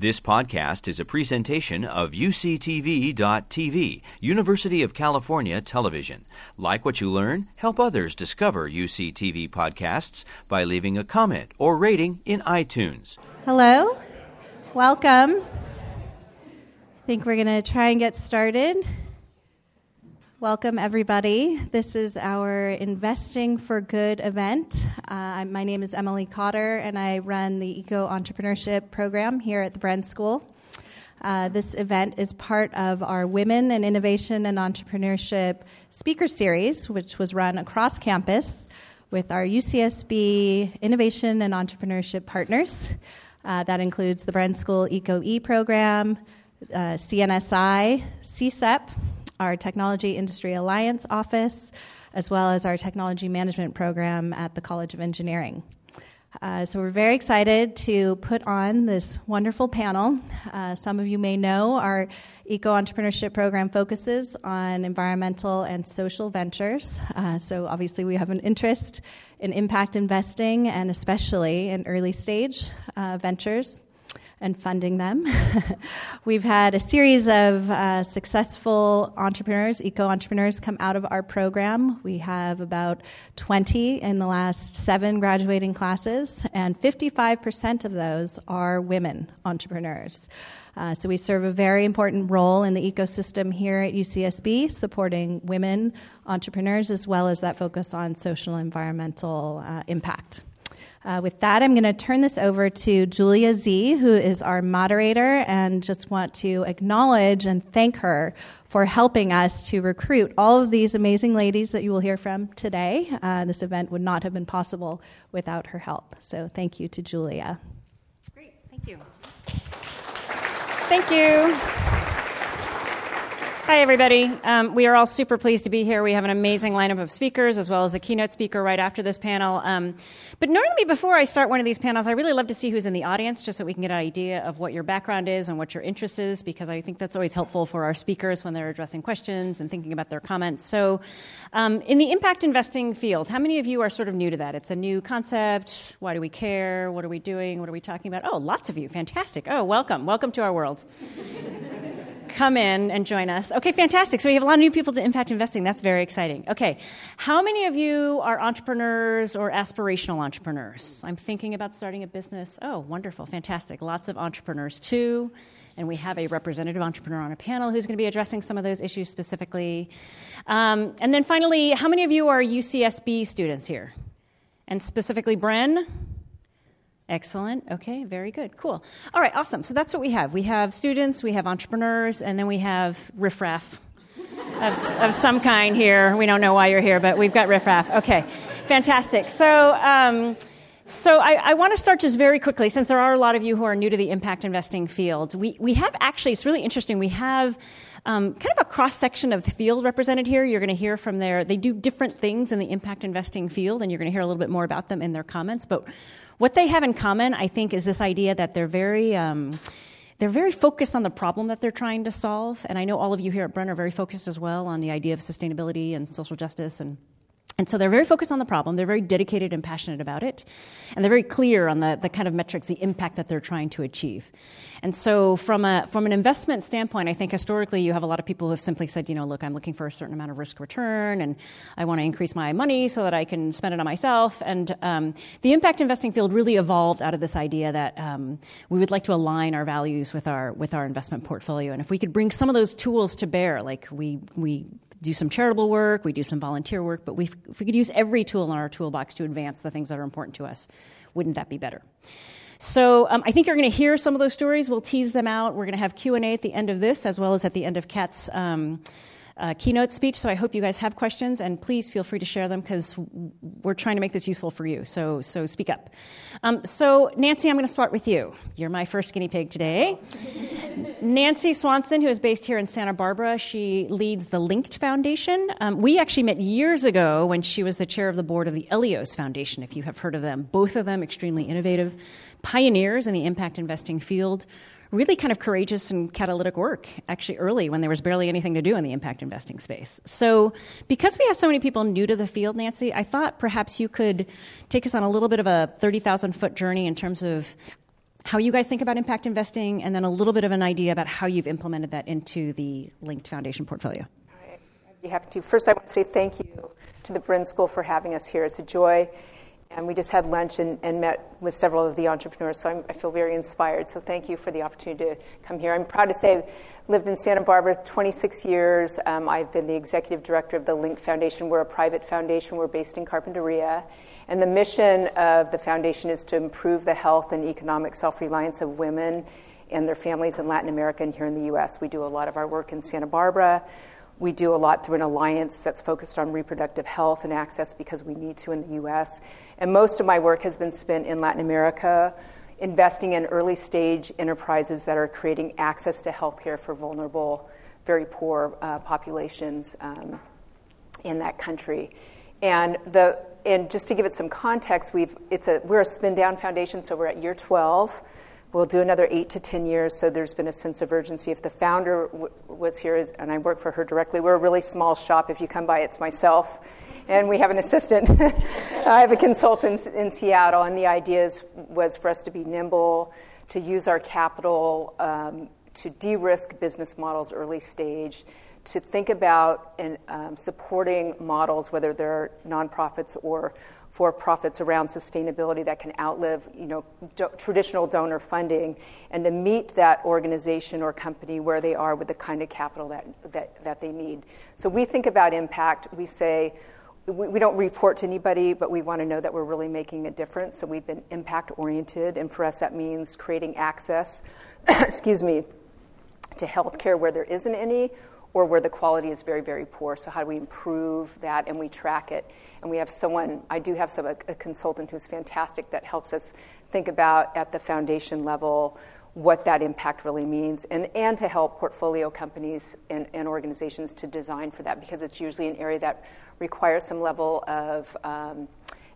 This podcast is a presentation of UCTV.tv, University of California Television. Like what you learn? Help others discover UCTV podcasts by leaving a comment or rating in iTunes. Hello, welcome. I think we're going to try and get started. Welcome, everybody. This is our Investing for Good event. Uh, my name is Emily Cotter, and I run the Eco Entrepreneurship Program here at the Bren School. Uh, this event is part of our Women in Innovation and Entrepreneurship Speaker Series, which was run across campus with our UCSB Innovation and Entrepreneurship partners. Uh, that includes the Bren School Eco E program, uh, CNSI, CCEP, our Technology Industry Alliance office, as well as our technology management program at the College of Engineering. Uh, so, we're very excited to put on this wonderful panel. Uh, some of you may know our Eco Entrepreneurship Program focuses on environmental and social ventures. Uh, so, obviously, we have an interest in impact investing and especially in early stage uh, ventures and funding them. We've had a series of uh, successful entrepreneurs, eco entrepreneurs, come out of our program. We have about 20 in the last seven graduating classes, and 55% of those are women entrepreneurs. Uh, so we serve a very important role in the ecosystem here at UCSB, supporting women entrepreneurs as well as that focus on social and environmental uh, impact. Uh, with that, I'm going to turn this over to Julia Z, who is our moderator, and just want to acknowledge and thank her for helping us to recruit all of these amazing ladies that you will hear from today. Uh, this event would not have been possible without her help. So thank you to Julia. Great, thank you. Thank you. Hi, everybody. Um, we are all super pleased to be here. We have an amazing lineup of speakers, as well as a keynote speaker right after this panel. Um, but normally, before I start one of these panels, I really love to see who's in the audience, just so we can get an idea of what your background is and what your interest is, because I think that's always helpful for our speakers when they're addressing questions and thinking about their comments. So, um, in the impact investing field, how many of you are sort of new to that? It's a new concept. Why do we care? What are we doing? What are we talking about? Oh, lots of you. Fantastic. Oh, welcome. Welcome to our world come in and join us. Okay, fantastic. So we have a lot of new people to impact investing. That's very exciting. Okay, how many of you are entrepreneurs or aspirational entrepreneurs? I'm thinking about starting a business. Oh, wonderful, fantastic. Lots of entrepreneurs too. And we have a representative entrepreneur on a panel who's going to be addressing some of those issues specifically. Um, and then finally, how many of you are UCSB students here? And specifically, Bren? Excellent. Okay, very good. Cool. All right, awesome. So that's what we have. We have students, we have entrepreneurs, and then we have riffraff of, of some kind here. We don't know why you're here, but we've got riffraff. Okay, fantastic. So, um, so I, I want to start just very quickly, since there are a lot of you who are new to the impact investing field. We, we have actually, it's really interesting, we have um, kind of a cross section of the field represented here. You're going to hear from their, they do different things in the impact investing field, and you're going to hear a little bit more about them in their comments. But what they have in common, I think, is this idea that they're very, um, they're very focused on the problem that they're trying to solve. And I know all of you here at Bren are very focused as well on the idea of sustainability and social justice and and so they're very focused on the problem. They're very dedicated and passionate about it. And they're very clear on the, the kind of metrics, the impact that they're trying to achieve. And so from, a, from an investment standpoint, I think historically you have a lot of people who have simply said, you know, look, I'm looking for a certain amount of risk return and I want to increase my money so that I can spend it on myself. And um, the impact investing field really evolved out of this idea that um, we would like to align our values with our, with our investment portfolio. And if we could bring some of those tools to bear, like we, we do some charitable work, we do some volunteer work, but we, if we could use every tool in our toolbox to advance the things that are important to us, wouldn't that be better? So um, I think you're going to hear some of those stories. We'll tease them out. We're going to have Q and A at the end of this, as well as at the end of Kat's um, uh, keynote speech. So I hope you guys have questions, and please feel free to share them because we're trying to make this useful for you. So, so speak up. Um, so, Nancy, I'm going to start with you. You're my first guinea pig today. Nancy Swanson, who is based here in Santa Barbara, she leads the Linked Foundation. Um, we actually met years ago when she was the chair of the board of the Eleos Foundation, if you have heard of them. Both of them extremely innovative pioneers in the impact investing field really kind of courageous and catalytic work actually early when there was barely anything to do in the impact investing space. So, because we have so many people new to the field, Nancy, I thought perhaps you could take us on a little bit of a 30,000 foot journey in terms of how you guys think about impact investing, and then a little bit of an idea about how you've implemented that into the Linked Foundation portfolio. All right. I'd be happy to. First, I want to say thank you to the Bren School for having us here. It's a joy and we just had lunch and, and met with several of the entrepreneurs, so I'm, i feel very inspired. So thank you for the opportunity to come here. I'm proud to say I've lived in Santa Barbara 26 years. Um, I've been the executive director of the Link Foundation. We're a private foundation. We're based in Carpinteria. And the mission of the foundation is to improve the health and economic self-reliance of women and their families in Latin America and here in the U.S. We do a lot of our work in Santa Barbara. We do a lot through an alliance that's focused on reproductive health and access because we need to in the US. And most of my work has been spent in Latin America, investing in early stage enterprises that are creating access to healthcare for vulnerable, very poor uh, populations um, in that country. And, the, and just to give it some context, we've, it's a, we're a spin down foundation, so we're at year 12. We'll do another eight to 10 years, so there's been a sense of urgency. If the founder w- was here, and I work for her directly, we're a really small shop. If you come by, it's myself, and we have an assistant. I have a consultant in Seattle, and the idea was for us to be nimble, to use our capital um, to de risk business models early stage, to think about and um, supporting models, whether they're nonprofits or for profits around sustainability that can outlive you know, do- traditional donor funding and to meet that organization or company where they are with the kind of capital that, that, that they need. So we think about impact. We say, we, we don't report to anybody, but we want to know that we're really making a difference. So we've been impact oriented, and for us, that means creating access, excuse me, to healthcare where there isn't any or where the quality is very, very poor. So, how do we improve that and we track it? And we have someone, I do have some, a, a consultant who's fantastic that helps us think about at the foundation level what that impact really means and, and to help portfolio companies and, and organizations to design for that because it's usually an area that requires some level of um,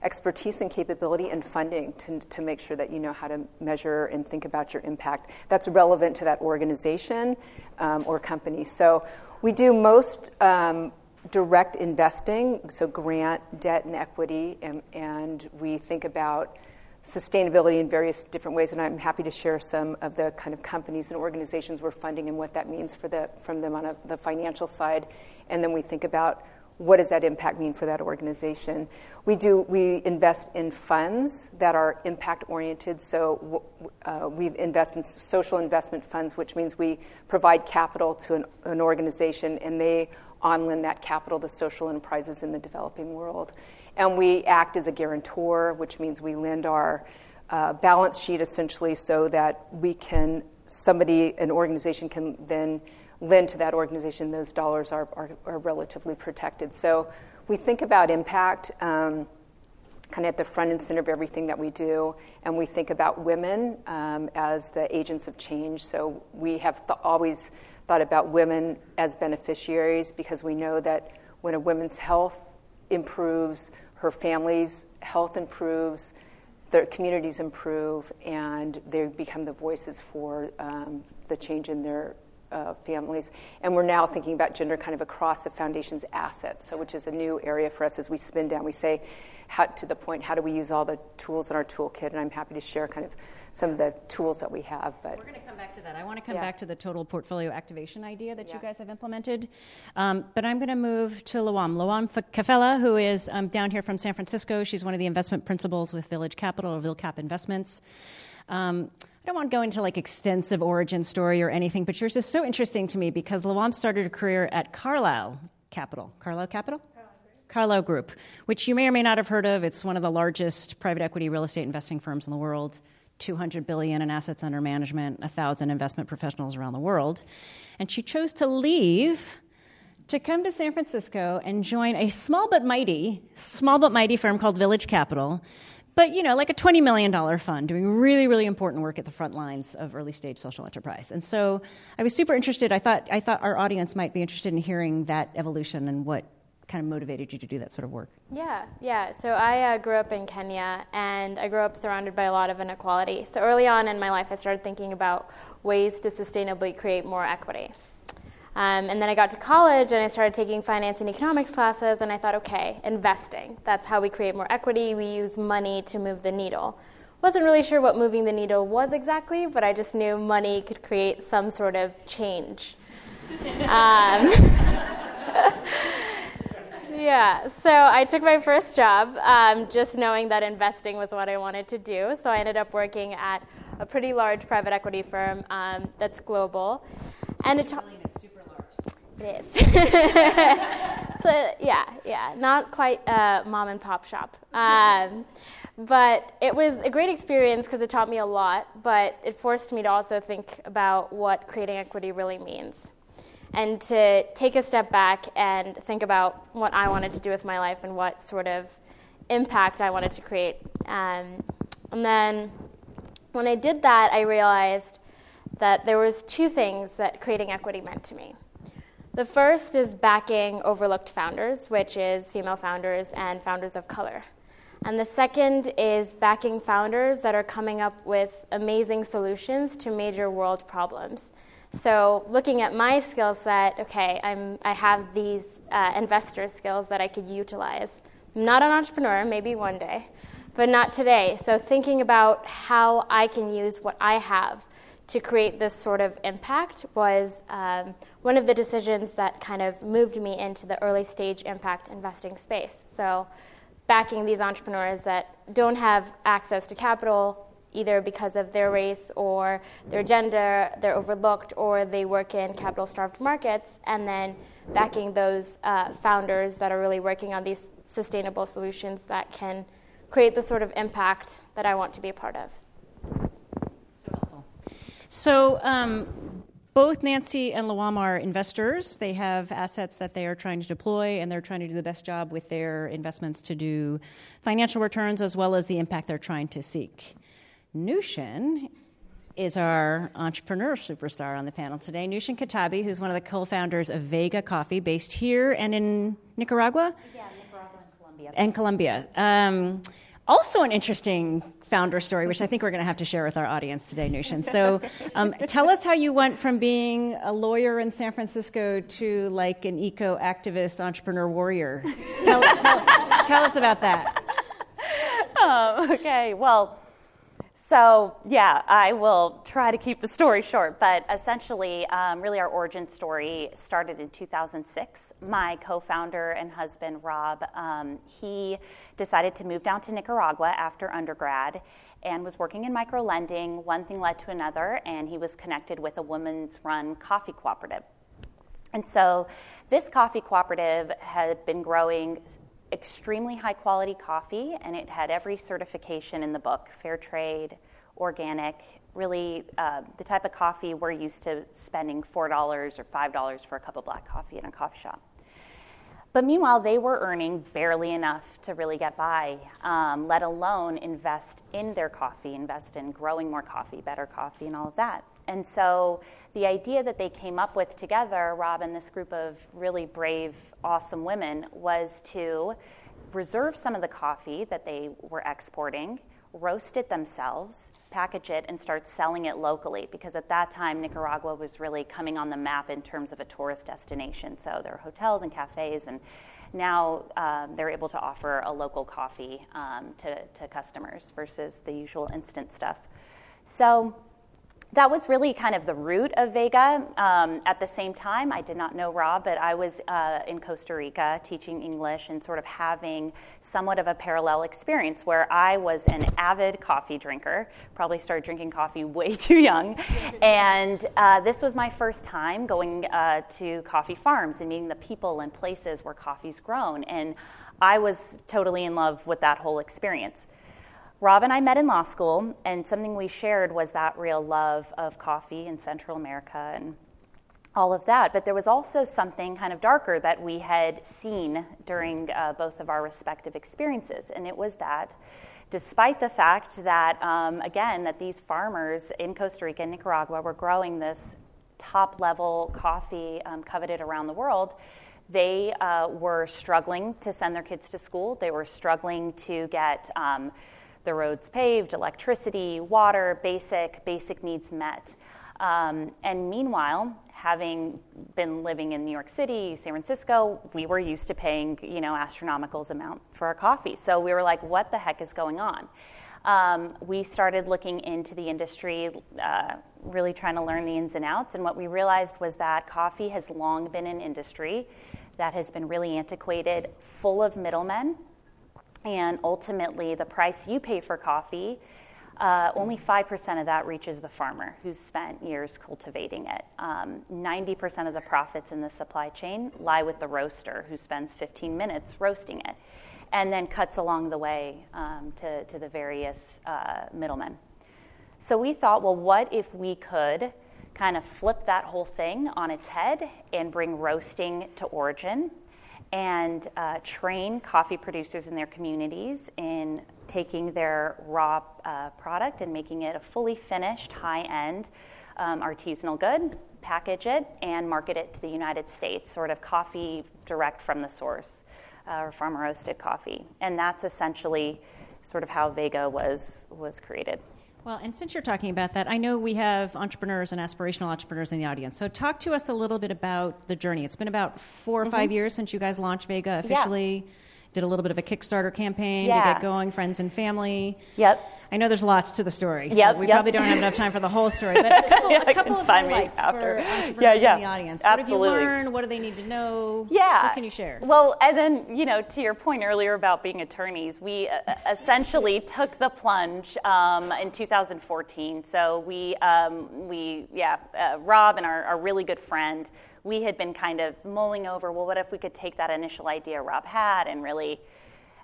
expertise and capability and funding to, to make sure that you know how to measure and think about your impact that's relevant to that organization um, or company. So we do most um, direct investing, so grant, debt, and equity, and, and we think about sustainability in various different ways, and I'm happy to share some of the kind of companies and organizations we're funding and what that means for the, from them on a, the financial side. And then we think about what does that impact mean for that organization? We do we invest in funds that are impact oriented. So uh, we invest in social investment funds, which means we provide capital to an, an organization, and they on lend that capital to social enterprises in the developing world. And we act as a guarantor, which means we lend our uh, balance sheet essentially so that we can somebody an organization can then lend to that organization, those dollars are, are, are relatively protected. So we think about impact um, kind of at the front and center of everything that we do, and we think about women um, as the agents of change. So we have th- always thought about women as beneficiaries because we know that when a woman's health improves, her family's health improves, their communities improve, and they become the voices for um, the change in their uh, families. And we're now thinking about gender kind of across the foundation's assets, so which is a new area for us as we spin down. We say, how, to the point, how do we use all the tools in our toolkit? And I'm happy to share kind of some of the tools that we have. But we're going to come back to that. I want to come yeah. back to the total portfolio activation idea that yeah. you guys have implemented. Um, but I'm going to move to Luam. Luam Kafella, who is um, down here from San Francisco. She's one of the investment principals with Village Capital or VilCap Investments. Um, I don't want to go into like extensive origin story or anything, but yours is so interesting to me because Luam started a career at Carlyle Capital. Carlyle Capital? Carlyle Group, which you may or may not have heard of. It's one of the largest private equity real estate investing firms in the world. 200 billion in assets under management, 1,000 investment professionals around the world. And she chose to leave to come to San Francisco and join a small but mighty, small but mighty firm called Village Capital. But you know like a $20 million fund doing really really important work at the front lines of early stage social enterprise. And so i was super interested. I thought i thought our audience might be interested in hearing that evolution and what kind of motivated you to do that sort of work yeah yeah so i uh, grew up in kenya and i grew up surrounded by a lot of inequality so early on in my life i started thinking about ways to sustainably create more equity um, and then I got to college and I started taking finance and economics classes, and I thought, okay, investing. That's how we create more equity. We use money to move the needle. wasn't really sure what moving the needle was exactly, but I just knew money could create some sort of change. um, yeah, so I took my first job um, just knowing that investing was what I wanted to do. So I ended up working at a pretty large private equity firm um, that's global. And it is super large. It is. so yeah, yeah, not quite a mom and pop shop. Um, but it was a great experience because it taught me a lot, but it forced me to also think about what creating equity really means and to take a step back and think about what I wanted to do with my life and what sort of impact I wanted to create. Um, and then when I did that, I realized that there was two things that creating equity meant to me. The first is backing overlooked founders, which is female founders and founders of color. And the second is backing founders that are coming up with amazing solutions to major world problems. So, looking at my skill set, okay, I'm, I have these uh, investor skills that I could utilize. I'm not an entrepreneur, maybe one day, but not today. So, thinking about how I can use what I have to create this sort of impact was um, one of the decisions that kind of moved me into the early stage impact investing space. So, backing these entrepreneurs that don't have access to capital, either because of their race or their gender, they're overlooked, or they work in capital starved markets, and then backing those uh, founders that are really working on these sustainable solutions that can create the sort of impact that I want to be a part of. So um, both Nancy and Lawama are investors. They have assets that they are trying to deploy, and they're trying to do the best job with their investments to do financial returns as well as the impact they're trying to seek. Noushin is our entrepreneur superstar on the panel today. Noushin Ketabi, who's one of the co founders of Vega Coffee, based here and in Nicaragua? Yeah, Nicaragua and Colombia. And Colombia. Um, also, an interesting founder story, which I think we're going to have to share with our audience today, Noushin. So, um, tell us how you went from being a lawyer in San Francisco to like an eco activist entrepreneur warrior. Tell, tell, tell us about that. Um, okay, well, so, yeah, I will try to keep the story short, but essentially, um, really, our origin story started in 2006. My co founder and husband, Rob, um, he decided to move down to Nicaragua after undergrad and was working in micro lending. One thing led to another, and he was connected with a women's run coffee cooperative. And so, this coffee cooperative had been growing extremely high quality coffee, and it had every certification in the book fair trade, organic, really uh, the type of coffee we're used to spending $4 or $5 for a cup of black coffee in a coffee shop. But meanwhile, they were earning barely enough to really get by, um, let alone invest in their coffee, invest in growing more coffee, better coffee, and all of that. And so the idea that they came up with together, Rob and this group of really brave, awesome women, was to reserve some of the coffee that they were exporting, roast it themselves, package it, and start selling it locally. Because at that time, Nicaragua was really coming on the map in terms of a tourist destination. So there are hotels and cafes, and now um, they're able to offer a local coffee um, to, to customers versus the usual instant stuff. So that was really kind of the root of Vega. Um, at the same time, I did not know Rob, but I was uh, in Costa Rica teaching English and sort of having somewhat of a parallel experience where I was an avid coffee drinker, probably started drinking coffee way too young. and uh, this was my first time going uh, to coffee farms and meeting the people and places where coffee's grown. And I was totally in love with that whole experience. Rob and I met in law school, and something we shared was that real love of coffee in Central America and all of that. But there was also something kind of darker that we had seen during uh, both of our respective experiences, and it was that despite the fact that, um, again, that these farmers in Costa Rica and Nicaragua were growing this top level coffee um, coveted around the world, they uh, were struggling to send their kids to school. They were struggling to get um, the roads paved, electricity, water, basic, basic needs met. Um, and meanwhile, having been living in New York City, San Francisco, we were used to paying, you know, astronomical amount for our coffee. So we were like, what the heck is going on? um, we started looking into the industry, uh, really trying to learn the ins and outs. And what we realized was that coffee has long been an industry that has been really antiquated, full of middlemen. And ultimately, the price you pay for coffee, uh, only 5% of that reaches the farmer who's spent years cultivating it. Um, 90% of the profits in the supply chain lie with the roaster who spends 15 minutes roasting it and then cuts along the way um, to, to the various uh, middlemen. So we thought, well, what if we could kind of flip that whole thing on its head and bring roasting to origin and uh, train coffee producers in their communities in taking their raw uh, product and making it a fully finished, high end um, artisanal good, package it, and market it to the United States, sort of coffee direct from the source uh, or farmer roasted coffee. And that's essentially sort of how Vega was, was created. Well, and since you're talking about that, I know we have entrepreneurs and aspirational entrepreneurs in the audience. So, talk to us a little bit about the journey. It's been about 4 or mm-hmm. five years since you guys launched Vega officially. Yeah. Did a little bit of a Kickstarter campaign yeah. to get going, friends and family. Yep. I know there's lots to the story, so yep, we yep. probably don't have enough time for the whole story. But a couple, yeah, a couple of highlights for yeah, yeah. in the audience. Absolutely. What have you learned? What do they need to know? Yeah. What can you share? Well, and then you know, to your point earlier about being attorneys, we uh, essentially took the plunge um, in 2014. So we, um, we, yeah, uh, Rob and our, our really good friend, we had been kind of mulling over. Well, what if we could take that initial idea Rob had and really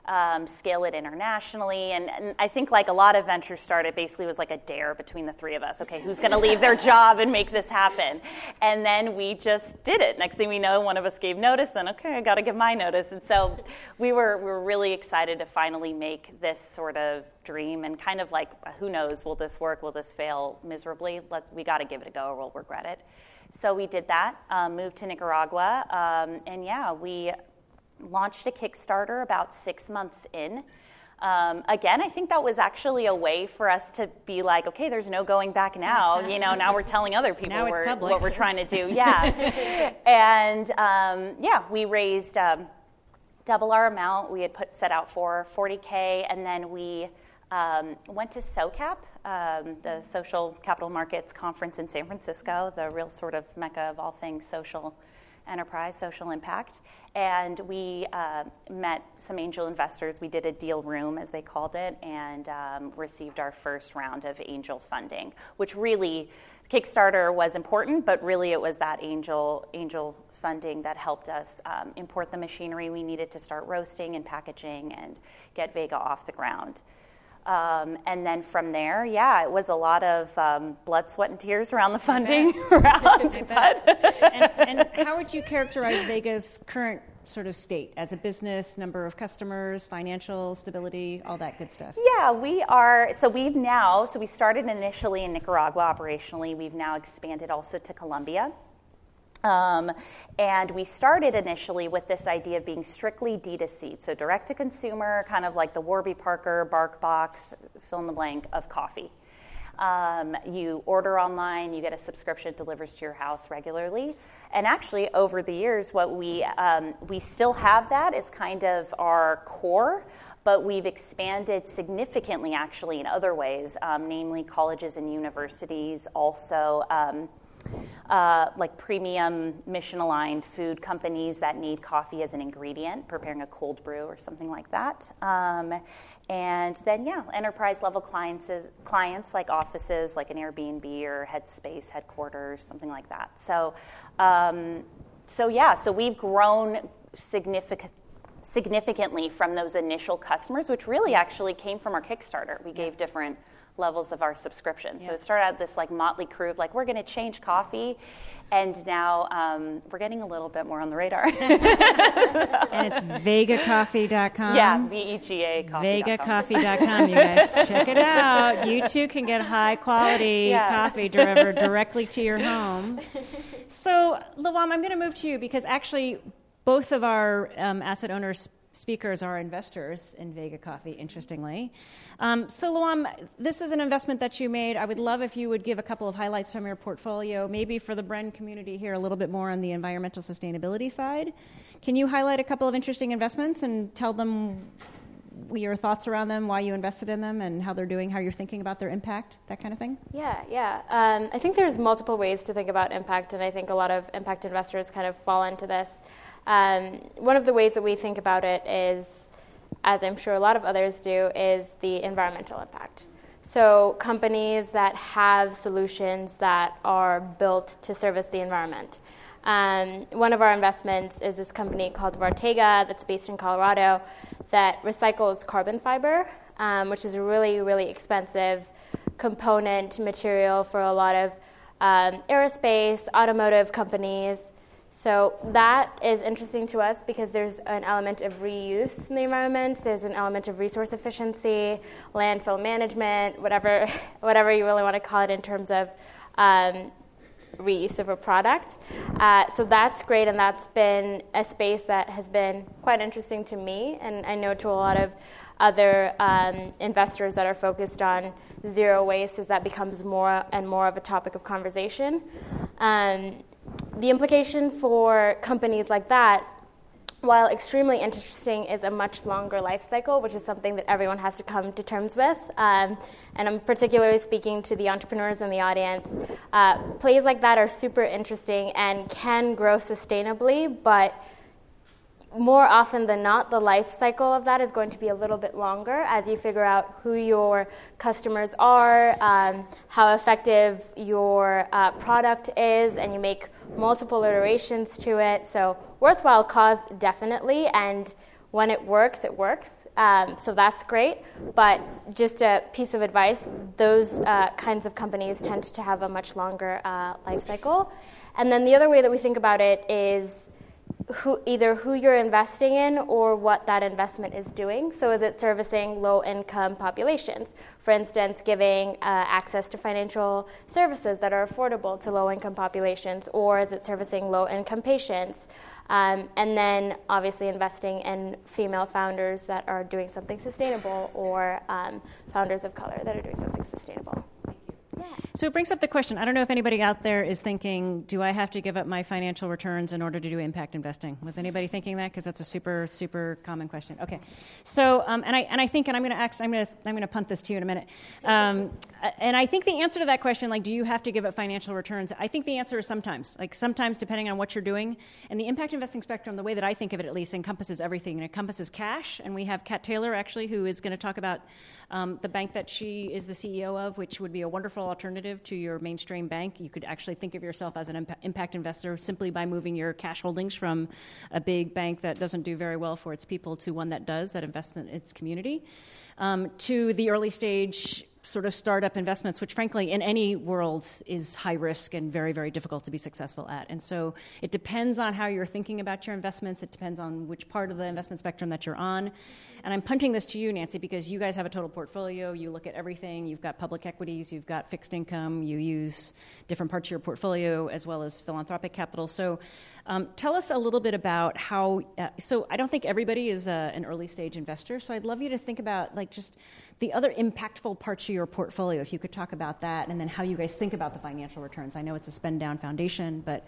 um, scale it internationally. And, and, I think, like a lot of ventures started, basically was like a dare between the three of us. Okay, who's going to leave their job and make this happen? And then we just did it. Next thing we know, one of us gave notice. Then, okay, I got to give my notice. And so we were we were really excited to finally make this sort of dream and kind of like, who knows, will this work? Will this fail miserably? Let's we got to give it a go, or we'll regret it. So we did that, um, moved to Nicaragua, um, and yeah, we launched a Kickstarter about six months in. Um, again, I think that was actually a way for us to be like, okay, there's no going back now. You know, now we're telling other people we're, what we're trying to do. Yeah, and um, yeah, we raised um, double our amount. We had put set out for 40k, and then we um, went to SOCAP, um, the Social Capital Markets Conference in San Francisco, the real sort of mecca of all things social enterprise social impact. And we uh, met some angel investors. We did a deal room, as they called it, and um, received our first round of angel funding, which really, Kickstarter was important, but really it was that angel, angel funding that helped us um, import the machinery we needed to start roasting and packaging and get Vega off the ground. Um, and then from there, yeah, it was a lot of um, blood, sweat, and tears around the funding round. and, and, how would you characterize Vega's current sort of state as a business, number of customers, financial stability, all that good stuff? Yeah, we are. So we've now, so we started initially in Nicaragua operationally. We've now expanded also to Colombia. Um, and we started initially with this idea of being strictly D2C, so direct to consumer, kind of like the Warby Parker, BarkBox, fill in the blank of coffee. Um, you order online, you get a subscription delivers to your house regularly. And actually, over the years, what we um, we still have that is kind of our core, but we've expanded significantly actually in other ways, um, namely colleges and universities, also um, uh, like premium mission aligned food companies that need coffee as an ingredient, preparing a cold brew or something like that. Um, and then, yeah, enterprise level clients, clients like offices like an Airbnb or Headspace headquarters, something like that. So, um, so yeah, so we've grown significant, significantly from those initial customers, which really actually came from our Kickstarter. We gave different levels of our subscription. Yeah. So it started out this like motley crew of like we're going to change coffee, and now um, we're getting a little bit more on the radar. and it's vegacoffee.com. Yeah, V E G A Vegacoffee.com. You guys check it out. You too can get high quality yeah. coffee delivered directly to your home. So, Luam, I'm going to move to you because actually both of our um, asset owners speakers are investors in Vega Coffee, interestingly. Um, so, Luam, this is an investment that you made. I would love if you would give a couple of highlights from your portfolio, maybe for the Bren community here, a little bit more on the environmental sustainability side. Can you highlight a couple of interesting investments and tell them your thoughts around them, why you invested in them, and how they're doing, how you're thinking about their impact, that kind of thing? Yeah, yeah. Um, I think there's multiple ways to think about impact, and I think a lot of impact investors kind of fall into this. Um, one of the ways that we think about it is, as I'm sure a lot of others do, is the environmental impact. So, companies that have solutions that are built to service the environment. Um, one of our investments is this company called Vartega that's based in Colorado that recycles carbon fiber, um, which is a really, really expensive component material for a lot of um, aerospace, automotive companies. So that is interesting to us because there's an element of reuse in the environment. There's an element of resource efficiency, landfill management, whatever, whatever you really want to call it in terms of um, reuse of a product. Uh, so that's great, and that's been a space that has been quite interesting to me, and I know to a lot of other um, investors that are focused on zero waste as that becomes more and more of a topic of conversation. Um, the implication for companies like that, while extremely interesting, is a much longer life cycle, which is something that everyone has to come to terms with. Um, and I'm particularly speaking to the entrepreneurs in the audience. Uh, plays like that are super interesting and can grow sustainably, but more often than not, the life cycle of that is going to be a little bit longer as you figure out who your customers are, um, how effective your uh, product is, and you make multiple iterations to it. So, worthwhile cause, definitely, and when it works, it works. Um, so that's great. But just a piece of advice those uh, kinds of companies tend to have a much longer uh, life cycle. And then the other way that we think about it is who, either who you're investing in or what that investment is doing. So, is it servicing low income populations? For instance, giving uh, access to financial services that are affordable to low income populations, or is it servicing low income patients? Um, and then, obviously, investing in female founders that are doing something sustainable, or um, founders of color that are doing something sustainable. So it brings up the question. I don't know if anybody out there is thinking, do I have to give up my financial returns in order to do impact investing? Was anybody thinking that? Because that's a super, super common question. Okay. So, um, and I and I think, and I'm going to ask, I'm going to I'm to punt this to you in a minute. Um, and I think the answer to that question, like, do you have to give up financial returns? I think the answer is sometimes. Like sometimes, depending on what you're doing. And the impact investing spectrum, the way that I think of it, at least, encompasses everything. It encompasses cash, and we have Kat Taylor actually, who is going to talk about um, the bank that she is the CEO of, which would be a wonderful alternative to your mainstream bank. You could actually think of yourself as an imp- impact investor simply by moving your cash holdings from a big bank that doesn't do very well for its people to one that does, that invests in its community, um, to the early stage sort of startup investments, which frankly in any world is high risk and very, very difficult to be successful at. And so it depends on how you're thinking about your investments. It depends on which part of the investment spectrum that you're on. And I'm punching this to you, Nancy, because you guys have a total portfolio. You look at everything. You've got public equities, you've got fixed income, you use different parts of your portfolio as well as philanthropic capital. So um, tell us a little bit about how. Uh, so I don't think everybody is uh, an early stage investor. So I'd love you to think about like just the other impactful parts of your portfolio. If you could talk about that, and then how you guys think about the financial returns. I know it's a spend down foundation, but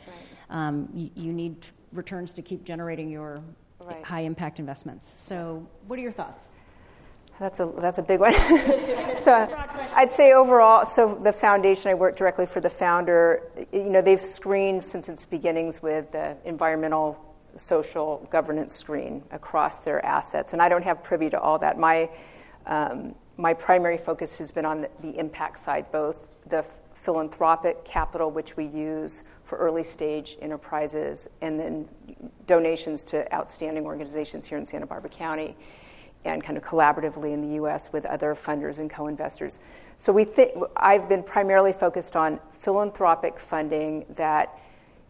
um, you, you, need returns to keep generating your right. high impact investments. So what are your thoughts? That's a that's a big one. so I'd say overall, so the foundation I work directly for the founder. You know, they've screened since its beginnings with the environmental, social governance screen across their assets, and I don't have privy to all that. My um, my primary focus has been on the, the impact side, both the philanthropic capital, which we use for early stage enterprises, and then donations to outstanding organizations here in Santa Barbara County and kind of collaboratively in the U.S. with other funders and co-investors. So we think I've been primarily focused on philanthropic funding that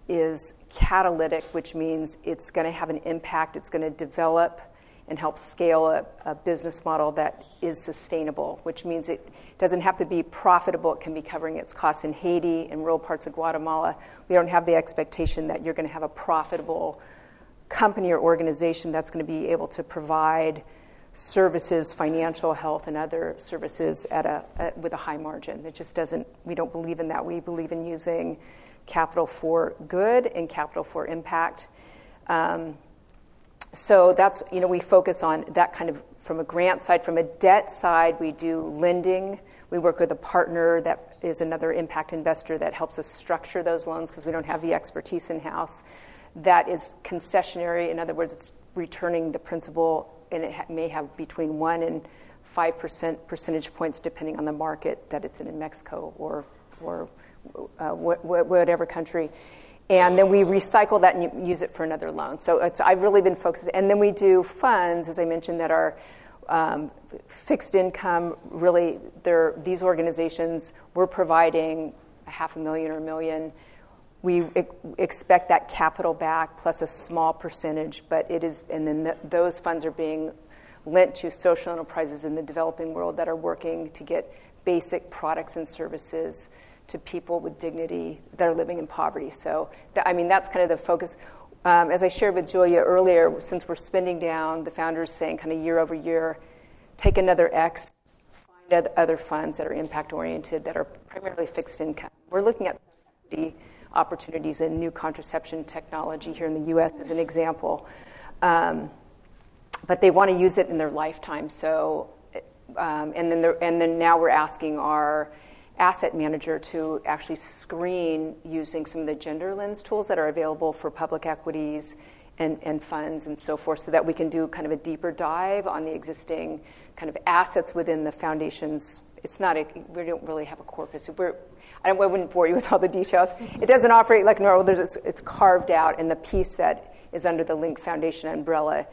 is catalytic, which means it's going to have an impact. It's going to develop and help scale a, a, business model that is sustainable, which means it doesn't have to be profitable. It can be covering its costs in Haiti and rural parts of Guatemala. We don't have the expectation that you're going to have a profitable company or organization that's going to be able to provide services, financial health, and other services at a, a, with a high margin. It just doesn't. We don't believe in that. We believe in using capital for good and capital for impact. Um, so that's you know we focus on that kind of from a grant side. From a debt side, we do lending. We work with a partner that is another impact investor that helps us structure those loans because we don't have the expertise in house. That is concessionary. In other words, it's returning the principal, and it may have between 1 and 5% percentage points depending on the market that it's in in Mexico or or uh, whatever country. And then we recycle that and use it for another loan. So I've really been focused. And then we do funds, as I mentioned, that are um, fixed income. Really, these organizations, we're providing a half a million or a $1 million. We expect that capital back plus a small percentage. But it is, and then those funds are being lent to social enterprises in the developing world that are working to get basic products and services to people with dignity that are living in poverty. So I mean, that's kind of the focus. Um, as I shared with Julia earlier, since we're spending down, the founders saying kind of year over year, take another X, find other funds that are impact-oriented that are primarily fixed income. We're looking at opportunities in new contraception technology here in the U.S. as an example. But they want to use it in their lifetime. So, um, and then now we're asking our asset manager to actually screen using some of the gender lens tools that are available for public equities and funds and so forth so that we can do kind of a deeper dive on the existing kind of assets within the foundations. It's not a, we don't really have a corpus. I wouldn't bore you with all the details. It doesn't operate like normal. It's carved out. And the piece that is under the Link Foundation umbrella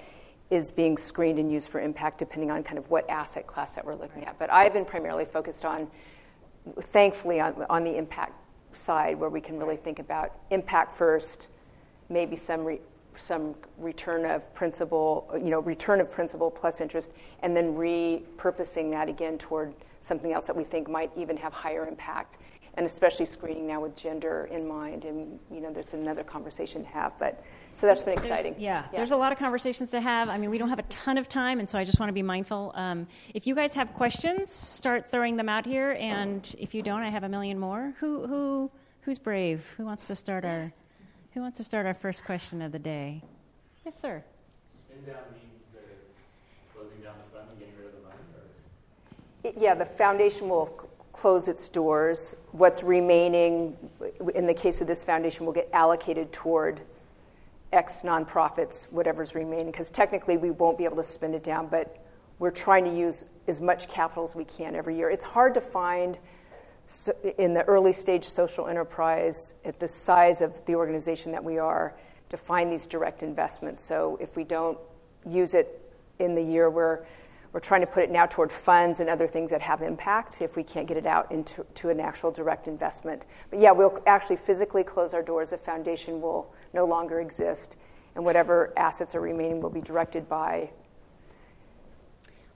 is being screened and used for impact depending on kind of what asset class that we're looking at. But I've been primarily focused on, thankfully, on the impact side where we can really think about impact first, maybe some return of principal, you know, return of principal plus interest, and then repurposing that again toward something else that we think might even have higher impact, and especially screening now with gender in mind. And you know, there's another conversation to have. But so that's been exciting. Yeah. There's a lot of conversations to have. I mean, we don't have a ton of time, and so I just want to be mindful. Um, if you guys have questions, start throwing them out here. And if you don't, I have a million more. Who who who's brave? Who wants to start our Who wants to start our first question of the day? Yes, sir. Spin down means closing down the fund and getting rid of the money? Yeah. The foundation will close its doors. What's remaining, in the case of this foundation, will get allocated toward X nonprofits, whatever's remaining. Because technically, we won't be able to spin it down. But we're trying to use as much capital as we can every year. It's hard to find in the early stage social enterprise at the size of the organization that we are to find these direct investments. So if we don't use it in the year, we're trying to put it now toward funds and other things that have impact if we can't get it out into to an actual direct investment. But yeah, we'll actually physically close our doors. The foundation will no longer exist. And whatever assets are remaining will be directed by.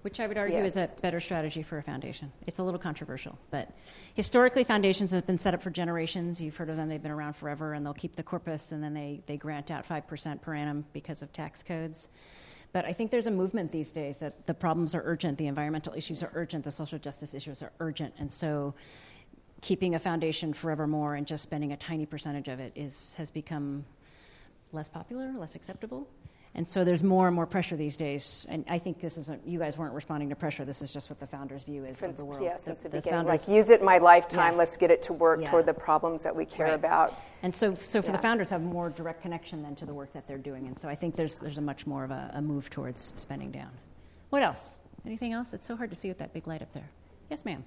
Which I would argue is a better strategy for a foundation. It's a little controversial. But historically, foundations have been set up for generations. You've heard of them. They've been around forever. And they'll keep the corpus. And then they, they grant out 5% per annum because of tax codes. But I think there's a movement these days that the problems are urgent. The environmental issues are urgent. The social justice issues are urgent. And so keeping a foundation forevermore and just spending a tiny percentage of it has become less popular, less acceptable. And so there's more and more pressure these days. And I think this isn't you guys weren't responding to pressure. This is just what the founders' view is of the world. Yeah, since the beginning. Like, use it in my lifetime. Let's get it to work toward the problems that we care about. And so so for the founders, have more direct connection than to the work that they're doing. And so I think there's a much more of a move towards spending down. What else? Anything else? It's so hard to see with that big light up there. Yes, ma'am.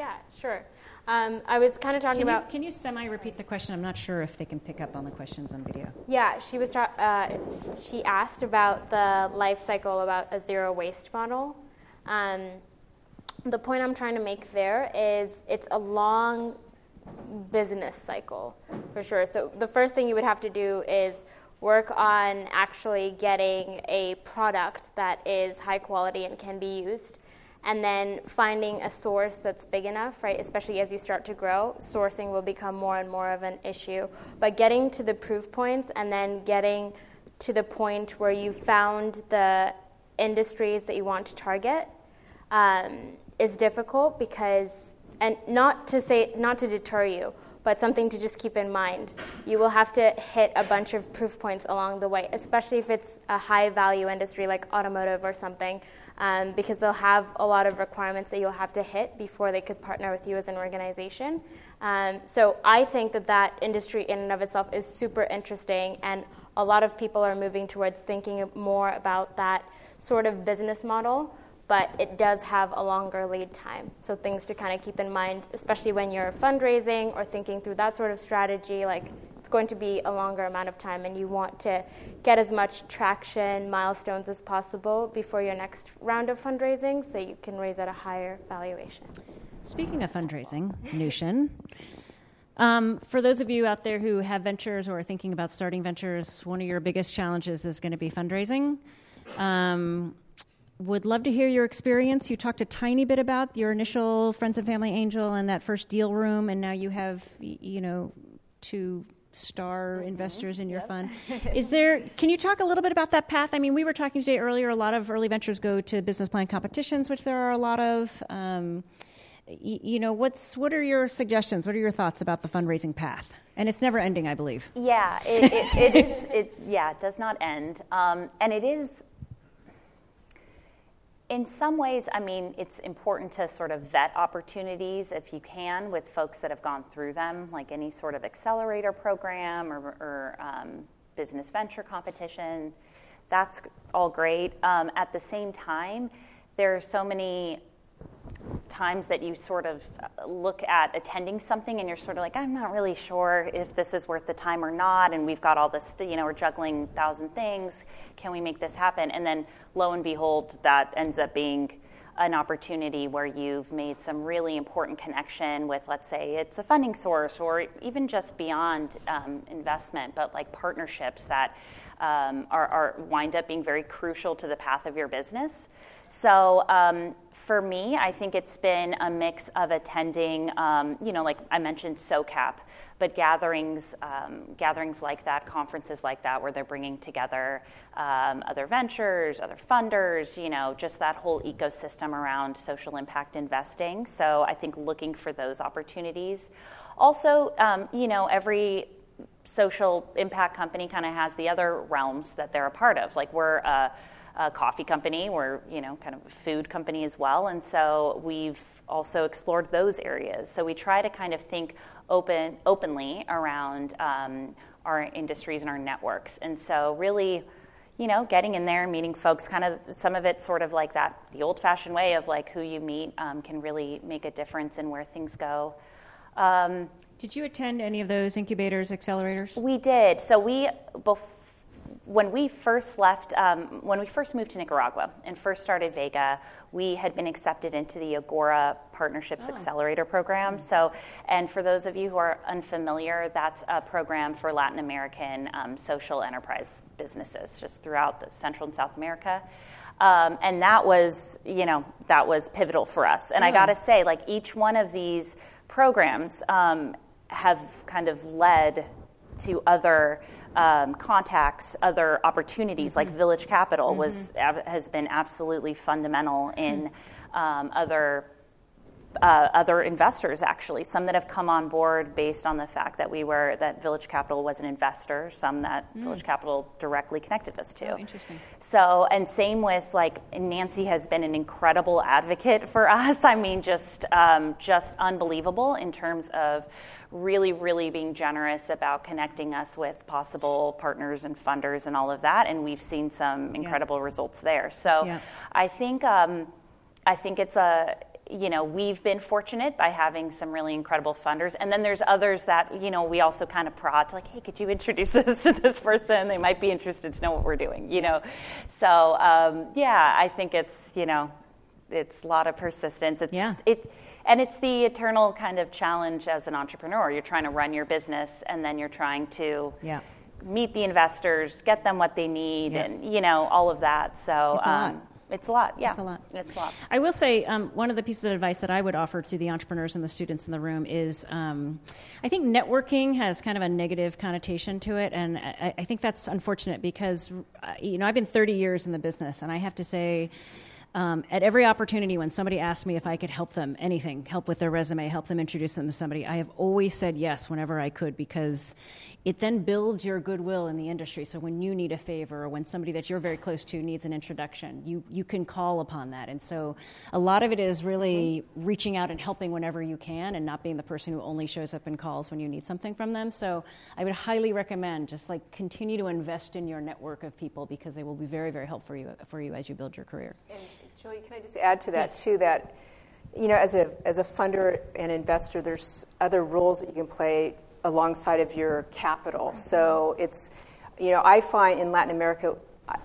Yeah, sure. Um, I was kind of talking about. Can you semi-repeat the question? I'm not sure if they can pick up on the questions on video. Yeah, she was. Uh, she asked about the life cycle about a zero waste model. Um, the point I'm trying to make there is it's a long business cycle for sure. So the first thing you would have to do is work on actually getting a product that is high quality and can be used and then finding a source that's big enough, right? Especially as you start to grow, sourcing will become more and more of an issue. But getting to the proof points and then getting to the point where you found the industries that you want to target um, is difficult because, and not to say, not to deter you, but something to just keep in mind. You will have to hit a bunch of proof points along the way, especially if it's a high value industry like automotive or something, um, because they'll have a lot of requirements that you'll have to hit before they could partner with you as an organization. Um, so I think that that industry in and of itself is super interesting, and a lot of people are moving towards thinking more about that sort of business model but it does have a longer lead time. So things to kind of keep in mind, especially when you're fundraising or thinking through that sort of strategy, like going to be a longer amount of time and you want to get as much traction, milestones as possible before your next round of fundraising so you can raise at a higher valuation. Speaking of fundraising, Noushin, um, for those of you out there who have ventures or are thinking about starting ventures, one of your biggest challenges is going to be fundraising. Um, would love to hear your experience. You talked a tiny bit about your initial friends and family angel and that first deal room, and now you have, you know, two star mm-hmm. investors in your yep. fund. Is there? Can you talk a little bit about that path? I mean, we were talking today earlier. A lot of early ventures go to business plan competitions, which there are a lot of. Um, y- you know, what's what are your suggestions? What are your thoughts about the fundraising path? And it's never ending, I believe. Yeah, it, it, it is. It, yeah, it does not end, um, and it is in some ways, I mean, it's important to sort of vet opportunities if you can with folks that have gone through them, like any sort of accelerator program or, or um, business venture competition. That's all great. Um, at the same time, there are so many times that you sort of uh, look at attending something and you're sort of like, I'm not really sure if this is worth the time or not. And we've got all this, you know, we're juggling thousand things. Can we make this happen? And then lo and behold, that ends up being an opportunity where you've made some really important connection with, let's say, it's a funding source or even just beyond um, investment, but like partnerships that um, are, are wind up being very crucial to the path of your business. So um, for me, I think it's been a mix of attending, um, you know, like I mentioned, SOCAP, but gatherings, um, gatherings like that, conferences like that, where they're bringing together um, other ventures, other funders, you know, just that whole ecosystem around social impact investing. So I think looking for those opportunities. Also, um, you know, every social impact company kind of has the other realms that they're a part of. Like we're a a coffee company. We're, you know, kind of a food company as well. And so we've also explored those areas. So we try to kind of think open, openly around um, our industries and our networks. And so really, you know, getting in there and meeting folks, kind of some of it sort of like that, the old fashioned way of like who you meet um, can really make a difference in where things go. Um, did you attend any of those incubators, accelerators? We did. So we, before when we first left, um, when we first moved to Nicaragua and first started Vega, we had been accepted into the Agora Partnerships oh. Accelerator Program. Mm-hmm. So, and for those of you who are unfamiliar, that's a program for Latin American um, social enterprise businesses just throughout the Central and South America. Um, and that was, you know, that was pivotal for us. And mm. I got to say, like each one of these programs um, have kind of led to other um, contacts, other opportunities, mm-hmm. like Village Capital mm-hmm. was has been absolutely fundamental in um, other. Uh, other investors actually some that have come on board based on the fact that we were that village capital was an investor some that mm. village capital directly connected us to oh, interesting so and same with like nancy has been an incredible advocate for us i mean just um, just unbelievable in terms of really, really being generous about connecting us with possible partners and funders and all of that. And we've seen some incredible yeah. results there. So yeah. I think um, I think it's a you know we've been fortunate by having some really incredible funders and then there's others that you know we also kind of prod like hey could you introduce us to this person they might be interested to know what we're doing you know so um, yeah i think it's you know it's a lot of persistence it's yeah. it and it's the eternal kind of challenge as an entrepreneur. You're trying to run your business, and then you're trying to yeah. meet the investors, get them what they need, yeah. and you know all of that. So it's a um, lot. It's a lot, yeah. It's a lot. It's a lot. I will say um, one of the pieces of advice that I would offer to the entrepreneurs and the students in the room is um, I think networking has kind of a negative connotation to it, and I, I think that's unfortunate because uh, you know I've been 30 years in the business, and I have to say um, at every opportunity when somebody asked me if I could help them, anything, help with their resume, help them introduce them to somebody, I have always said yes whenever I could because it then builds your goodwill in the industry. So when you need a favor or when somebody that you're very close to needs an introduction, you, you can call upon that. And so a lot of it is really reaching out and helping whenever you can and not being the person who only shows up and calls when you need something from them. So I would highly recommend just like continue to invest in your network of people because they will be very, very helpful for you, for you as you build your career. And Julie, can I just add to that yes. too that you know as a as a funder and investor, there's other roles that you can play alongside of your capital. So it's, you know, I find in Latin America,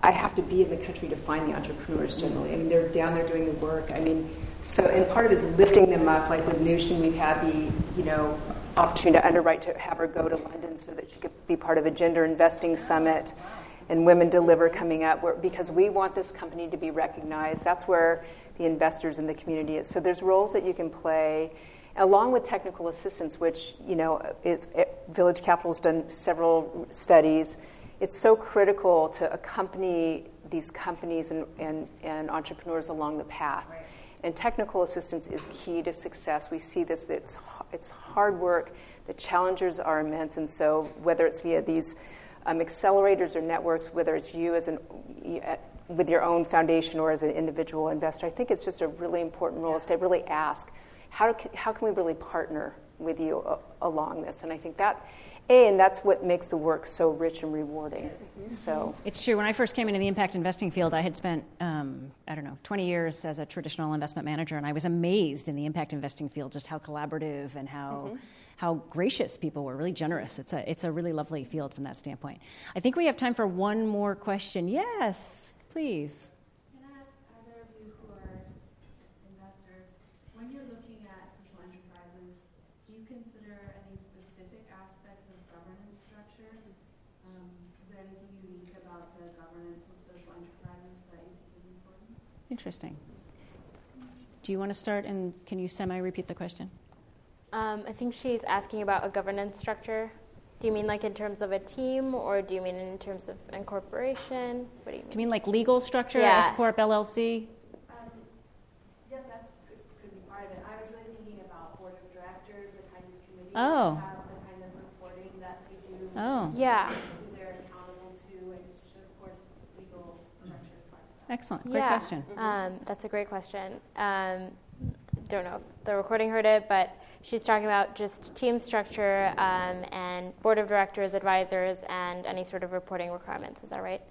I have to be in the country to find the entrepreneurs generally. I mean, they're down there doing the work. I mean, so, and part of it is lifting them up. Like with Noushin, we've had the, you know, opportunity to underwrite to have her go to London so that she could be part of a gender investing summit and Women Deliver coming up where, because we want this company to be recognized. That's where the investors in the community is. So there's roles that you can play along with technical assistance, which you know, it, Village Capital has done several studies. It's so critical to accompany these companies and, and, and entrepreneurs along the path. Right. And technical assistance is key to success. We see this, it's, it's hard work. The challenges are immense. And so, whether it's via these um, accelerators or networks, whether it's you as an, with your own foundation or as an individual investor, I think it's just a really important role is to really ask how, can, how can we really partner with you uh, along this? And I think that, A, and that's what makes the work so rich and rewarding. Mm-hmm. So It's true. When I first came into the impact investing field, I had spent, um, I don't know, 20 years as a traditional investment manager, and I was amazed in the impact investing field just how collaborative and how. Mm-hmm how gracious people were, really generous. It's a, it's a really lovely field from that standpoint. I think we have time for one more question. Yes, please. Interesting. Do you want to start and can you semi repeat the question? Um, I think she's asking about a governance structure. Do you mean like in terms of a team or do you mean in terms of incorporation? What do you mean? Do you mean like legal structure, yeah. S Corp, LLC? Um, yes, that could, could, be part of it. I was really thinking about board of directors, the kind of committee oh. have, the kind of reporting that they do. Oh. Yeah. Excellent. Great yeah. question. Um, that's a great question. Um, don't know if the recording heard it, but she's talking about just team structure um, and board of directors, advisors, and any sort of reporting requirements. Is that right?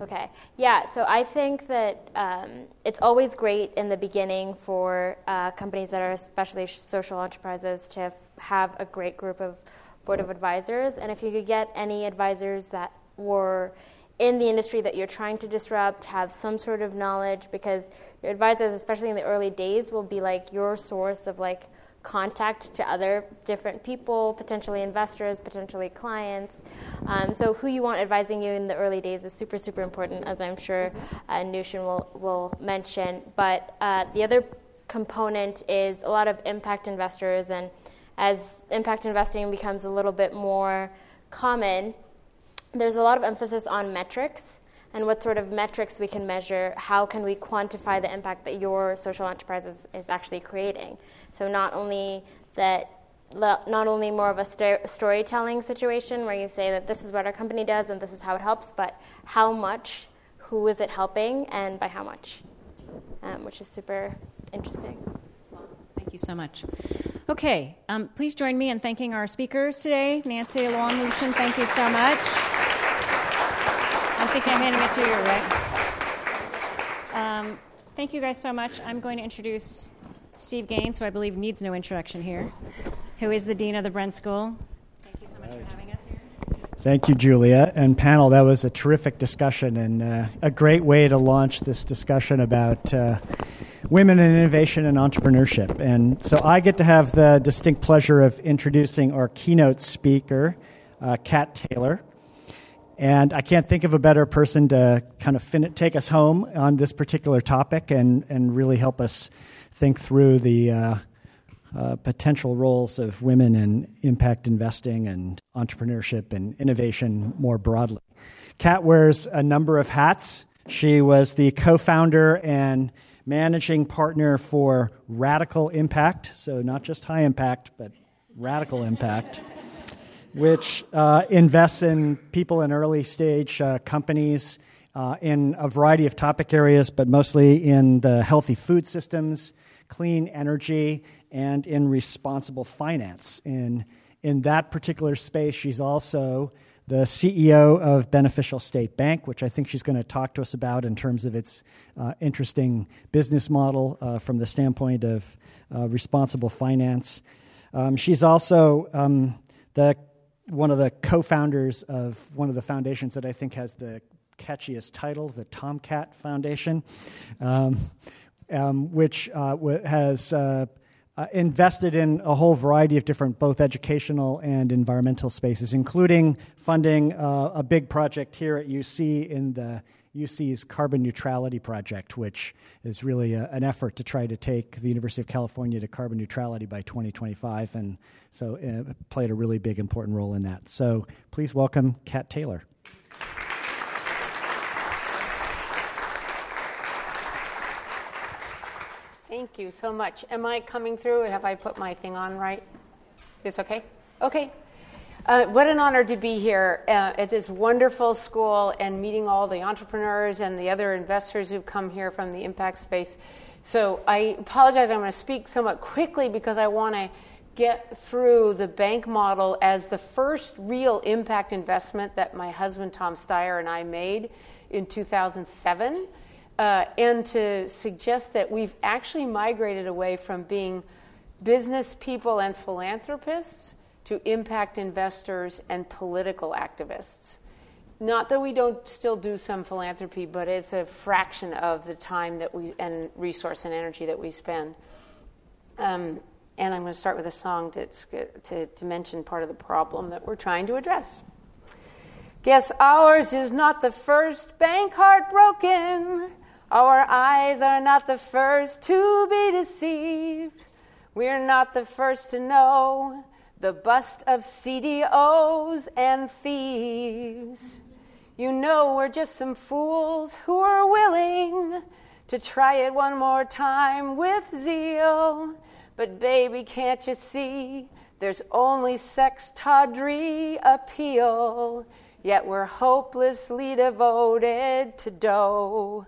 Okay. Yeah. So I think that um, it's always great in the beginning for uh, companies that are especially social enterprises to f- have a great group of board of advisors, and if you could get any advisors that were in the industry that you're trying to disrupt have some sort of knowledge because your advisors especially in the early days will be like your source of like contact to other different people potentially investors potentially clients. Um, so who you want advising you in the early days is super super important as i'm sure uh, Noushin will, will mention. But uh, the other component is a lot of impact investors and as impact investing becomes a little bit more common there's a lot of emphasis on metrics and what sort of metrics we can measure, how can we quantify the impact that your social enterprise is, is actually creating. So not only that not only more of a st- storytelling situation where you say that this is what our company does and this is how it helps, but how much, who is it helping, and by how much, um, which is super interesting. Thank you so much. Okay, um, please join me in thanking our speakers today. Nancy Luam Noushin, thank you so much. I think I'm handing it to you, right? Um, thank you guys so much. I'm going to introduce Steve Gaines, who I believe needs no introduction here, who is the Dean of the Bren School. Thank you so much for having us here. Thank you, Julia. And panel, that was a terrific discussion and uh, a great way to launch this discussion about. Uh, women in innovation and entrepreneurship. And so I get to have the distinct pleasure of introducing our keynote speaker, uh, Kat Taylor. And I can't think of a better person to kind of fin- take us home on this particular topic and, and really help us think through the uh, uh, potential roles of women in impact investing and entrepreneurship and innovation more broadly. Kat wears a number of hats. She was the co founder and managing partner for Radical Impact. So, not just high impact, but radical impact, which uh, invests in people in early stage uh, companies uh, in a variety of topic areas, but mostly in the healthy food systems, clean energy, and in responsible finance. In, in that particular space, she's also the CEO of Beneficial State Bank, which I think she's going to talk to us about in terms of its uh, interesting business model uh, from the standpoint of uh, responsible finance. Um, she's also um, the one of the co-founders of one of the foundations that I think has the catchiest title, the TomKat Foundation, um, um which uh, has uh, uh, invested in a whole variety of different, both educational and environmental spaces, including funding uh, a big project here at UC in the UC's carbon neutrality project, which is really a, an effort to try to take the University of California to carbon neutrality by 2025, and so uh, played a really big, important role in that. So please welcome Kat Taylor. Thank you so much. Am I coming through? Have I put my thing on right? It's okay? Okay. Uh, what an honor to be here uh, at this wonderful school and meeting all the entrepreneurs and the other investors who've come here from the impact space. So I apologize, I'm going to speak somewhat quickly because I want to get through the bank model as the first real impact investment that my husband Tom Steyer and I made in 2007 uh, and to suggest that we've actually migrated away from being business people and philanthropists to impact investors and political activists. Not that we don't still do some philanthropy, but it's a fraction of the time that we and resource and energy that we spend. Um, and I'm going to start with a song to, to, to mention part of the problem that we're trying to address. Guess ours is not the first bank heartbroken our eyes are not the first to be deceived. We're not the first to know the bust of CDOs and thieves. You know, we're just some fools who are willing to try it one more time with zeal. But, baby, can't you see? There's only sex tawdry appeal. Yet we're hopelessly devoted to dough.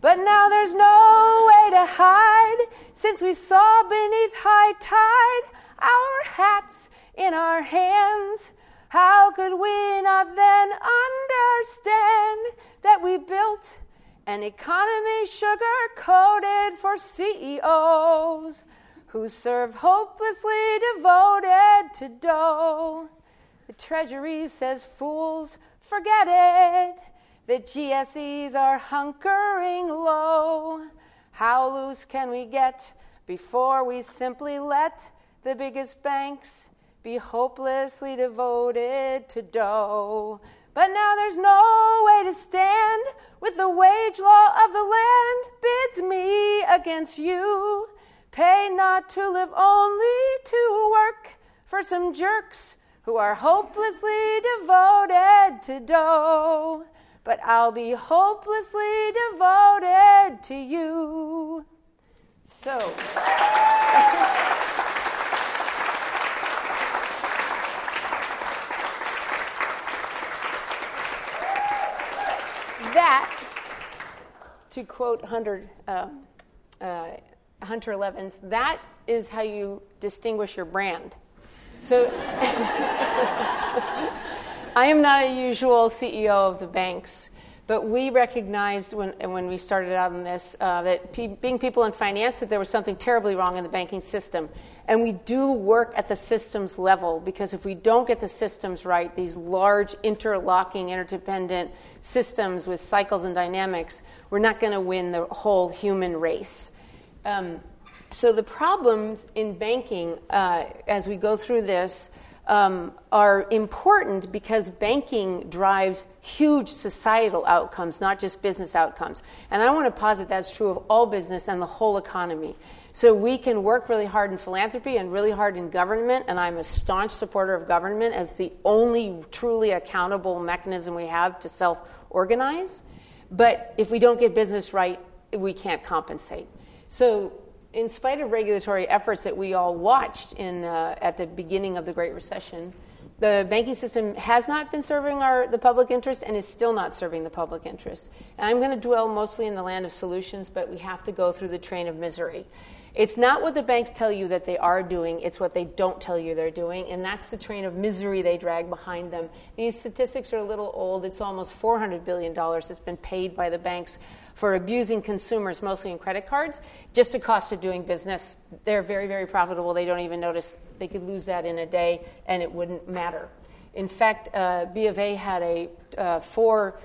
But now there's no way to hide since we saw beneath high tide our hats in our hands. How could we not then understand that we built an economy sugar coated for CEOs who serve hopelessly devoted to dough? The Treasury says, Fools, forget it. The GSEs are hunkering low. How loose can we get before we simply let the biggest banks be hopelessly devoted to dough? But now there's no way to stand with the wage law of the land bids me against you. Pay not to live, only to work for some jerks who are hopelessly devoted to dough but I'll be hopelessly devoted to you. So. that, to quote Hunter, uh, uh, Hunter Lovins, that is how you distinguish your brand. So. I am not a usual CEO of the banks, but we recognized when, when we started out on this uh, that pe- being people in finance, that there was something terribly wrong in the banking system. And we do work at the systems level because if we don't get the systems right, these large interlocking, interdependent systems with cycles and dynamics, we're not going to win the whole human race. Um, so the problems in banking uh, as we go through this um, are important because banking drives huge societal outcomes, not just business outcomes. And I want to posit that's true of all business and the whole economy. So we can work really hard in philanthropy and really hard in government, and I'm a staunch supporter of government as the only truly accountable mechanism we have to self organize. But if we don't get business right, we can't compensate. So, in spite of regulatory efforts that we all watched in, uh, at the beginning of the Great Recession, the banking system has not been serving our, the public interest and is still not serving the public interest. And I'm going to dwell mostly in the land of solutions, but we have to go through the train of misery. It's not what the banks tell you that they are doing, it's what they don't tell you they're doing, and that's the train of misery they drag behind them. These statistics are a little old. It's almost $400 billion that's been paid by the banks for abusing consumers, mostly in credit cards, just a cost of doing business. They're very, very profitable. They don't even notice they could lose that in a day and it wouldn't matter. In fact, uh, B of A had a uh, four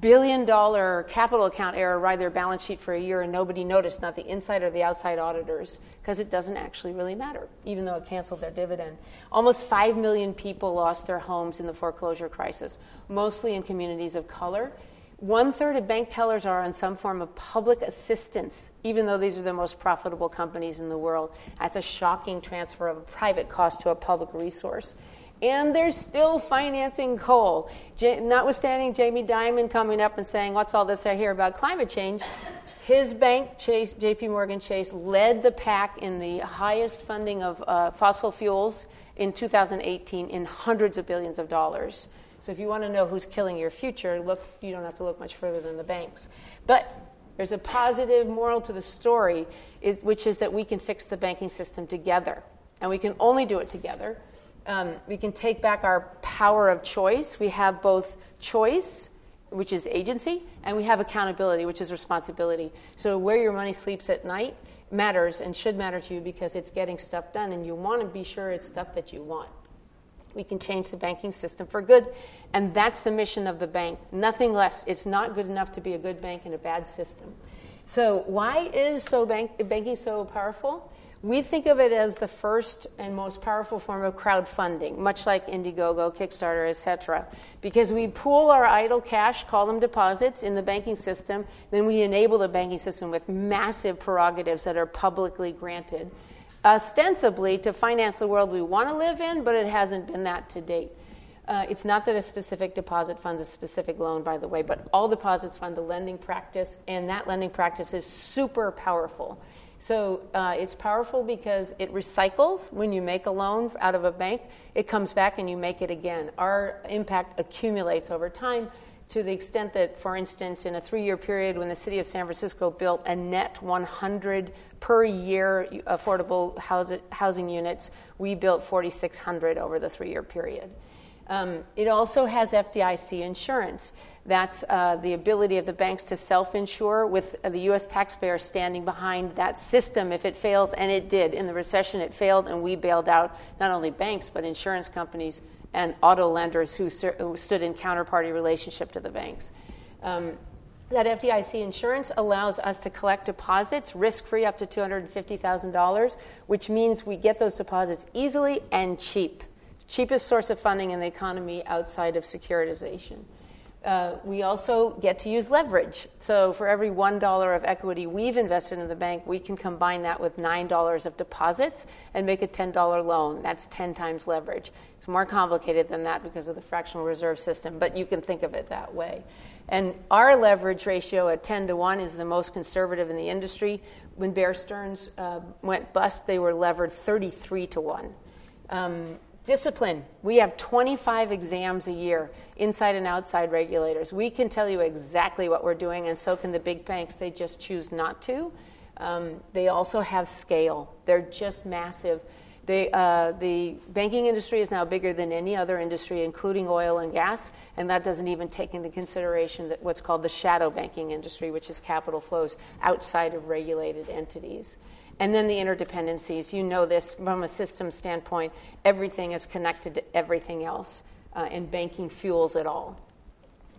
billion dollar capital account error ride their balance sheet for a year and nobody noticed, not the inside or the outside auditors, because it doesn't actually really matter, even though it canceled their dividend. Almost 5 million people lost their homes in the foreclosure crisis, mostly in communities of color. One third of bank tellers are on some form of public assistance, even though these are the most profitable companies in the world. That's a shocking transfer of a private cost to a public resource. And they're still financing coal. J- notwithstanding Jamie Dimon coming up and saying, What's all this I hear about climate change? His bank, Chase, JP Morgan Chase, led the pack in the highest funding of uh, fossil fuels in 2018 in hundreds of billions of dollars. So if you want to know who's killing your future, look, you don't have to look much further than the banks. But there's a positive moral to the story, is, which is that we can fix the banking system together. And we can only do it together. Um, we can take back our power of choice. We have both choice, which is agency, and we have accountability, which is responsibility. So where your money sleeps at night matters and should matter to you because it's getting stuff done, and you want to be sure it's stuff that you want. We can change the banking system for good. And that's the mission of the bank. Nothing less. It's not good enough to be a good bank in a bad system. So, why is so bank, banking so powerful? We think of it as the first and most powerful form of crowdfunding, much like Indiegogo, Kickstarter, etc. Because we pool our idle cash, call them deposits, in the banking system, then we enable the banking system with massive prerogatives that are publicly granted ostensibly to finance the world we want to live in, but it hasn't been that to date. Uh, it's not that a specific deposit funds a specific loan, by the way, but all deposits fund the lending practice, and that lending practice is super powerful. So uh, it's powerful because it recycles when you make a loan out of a bank, it comes back and you make it again. Our impact accumulates over time to the extent that, for instance, in a three year period when the city of San Francisco built a net 100 per year affordable housing units, we built 4,600 over the three year period. Um, it also has FDIC insurance. That's uh, the ability of the banks to self insure with uh, the US taxpayer standing behind that system if it fails, and it did. In the recession, it failed, and we bailed out not only banks, but insurance companies and auto lenders who, ser- who stood in counterparty relationship to the banks. Um, that FDIC insurance allows us to collect deposits risk free up to $250,000, which means we get those deposits easily and cheap. Cheapest source of funding in the economy outside of securitization. Uh, we also get to use leverage. So for every $1 of equity we've invested in the bank, we can combine that with $9 of deposits and make a $10 loan. That's 10 times leverage. It's more complicated than that because of the fractional reserve system, but you can think of it that way. And our leverage ratio at 10 to 1 is the most conservative in the industry. When Bear Stearns uh, went bust, they were levered 33 to 1. Um, Discipline. We have 25 exams a year, inside and outside regulators. We can tell you exactly what we're doing, and so can the big banks. They just choose not to. Um, they also have scale, they're just massive. They, uh, the banking industry is now bigger than any other industry, including oil and gas, and that doesn't even take into consideration what's called the shadow banking industry, which is capital flows outside of regulated entities. And then the interdependencies. You know this from a system standpoint. Everything is connected to everything else, uh, and banking fuels it all.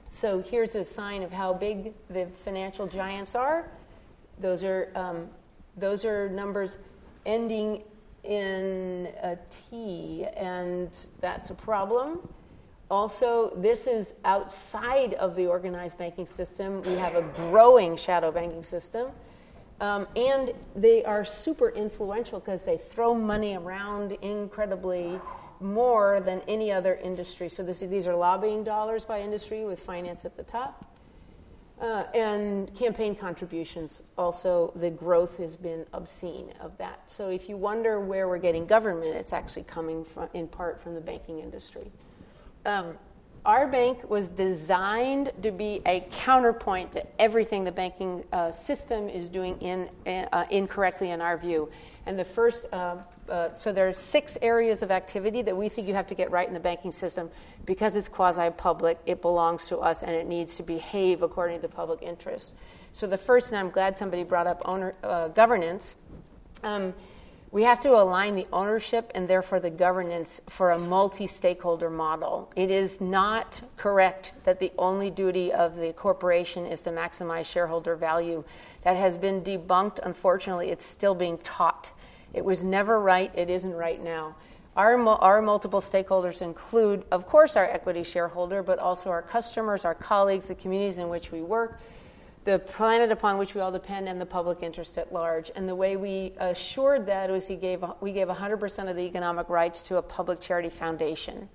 So here's a sign of how big the financial giants are. Those are, um, those are numbers ending in a T, and that's a problem. Also, this is outside of the organized banking system. We have a growing shadow banking system. Um, and they are super influential because they throw money around incredibly more than any other industry. So this, these are lobbying dollars by industry with finance at the top. Uh, and campaign contributions, also, the growth has been obscene of that. So if you wonder where we're getting government, it's actually coming from, in part from the banking industry. Um, our bank was designed to be a counterpoint to everything the banking uh, system is doing in, uh, incorrectly, in our view. And the first uh, uh, so there are six areas of activity that we think you have to get right in the banking system because it's quasi-public it belongs to us and it needs to behave according to the public interest so the first and i'm glad somebody brought up owner uh, governance um, we have to align the ownership and therefore the governance for a multi stakeholder model. It is not correct that the only duty of the corporation is to maximize shareholder value. That has been debunked. Unfortunately, it's still being taught. It was never right, it isn't right now. Our, our multiple stakeholders include, of course, our equity shareholder, but also our customers, our colleagues, the communities in which we work, the planet upon which we all depend, and the public interest at large. And the way we assured that was he gave, we gave 100% of the economic rights to a public charity foundation.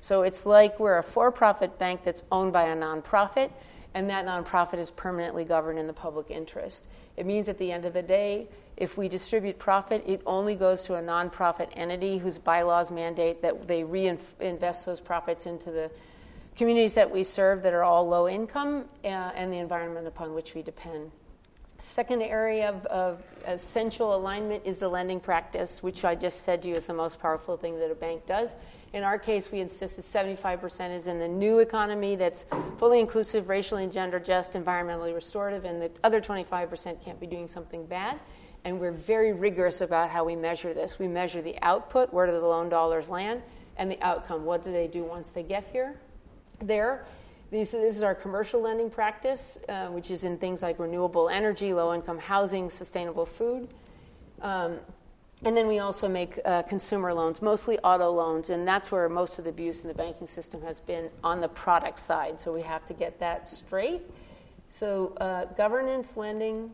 So it's like we're a for profit bank that's owned by a nonprofit, and that nonprofit is permanently governed in the public interest. It means at the end of the day, if we distribute profit, it only goes to a nonprofit entity whose bylaws mandate that they reinvest those profits into the communities that we serve that are all low income uh, and the environment upon which we depend. Second area of, of, essential alignment is the lending practice, which I just said to you is the most powerful thing that a bank does. In our case, we insist that 75% is in the new economy that's fully inclusive, racially and gender just, environmentally restorative, and the other 25% can't be doing something bad and we're very rigorous about how we measure this. We measure the output, where do the loan dollars land, and the outcome, what do they do once they get here? There, this is our commercial lending practice, uh, which is in things like renewable energy, low income housing, sustainable food. Um, and then we also make uh, consumer loans, mostly auto loans, and that's where most of the abuse in the banking system has been on the product side. So we have to get that straight. So, uh, governance, lending,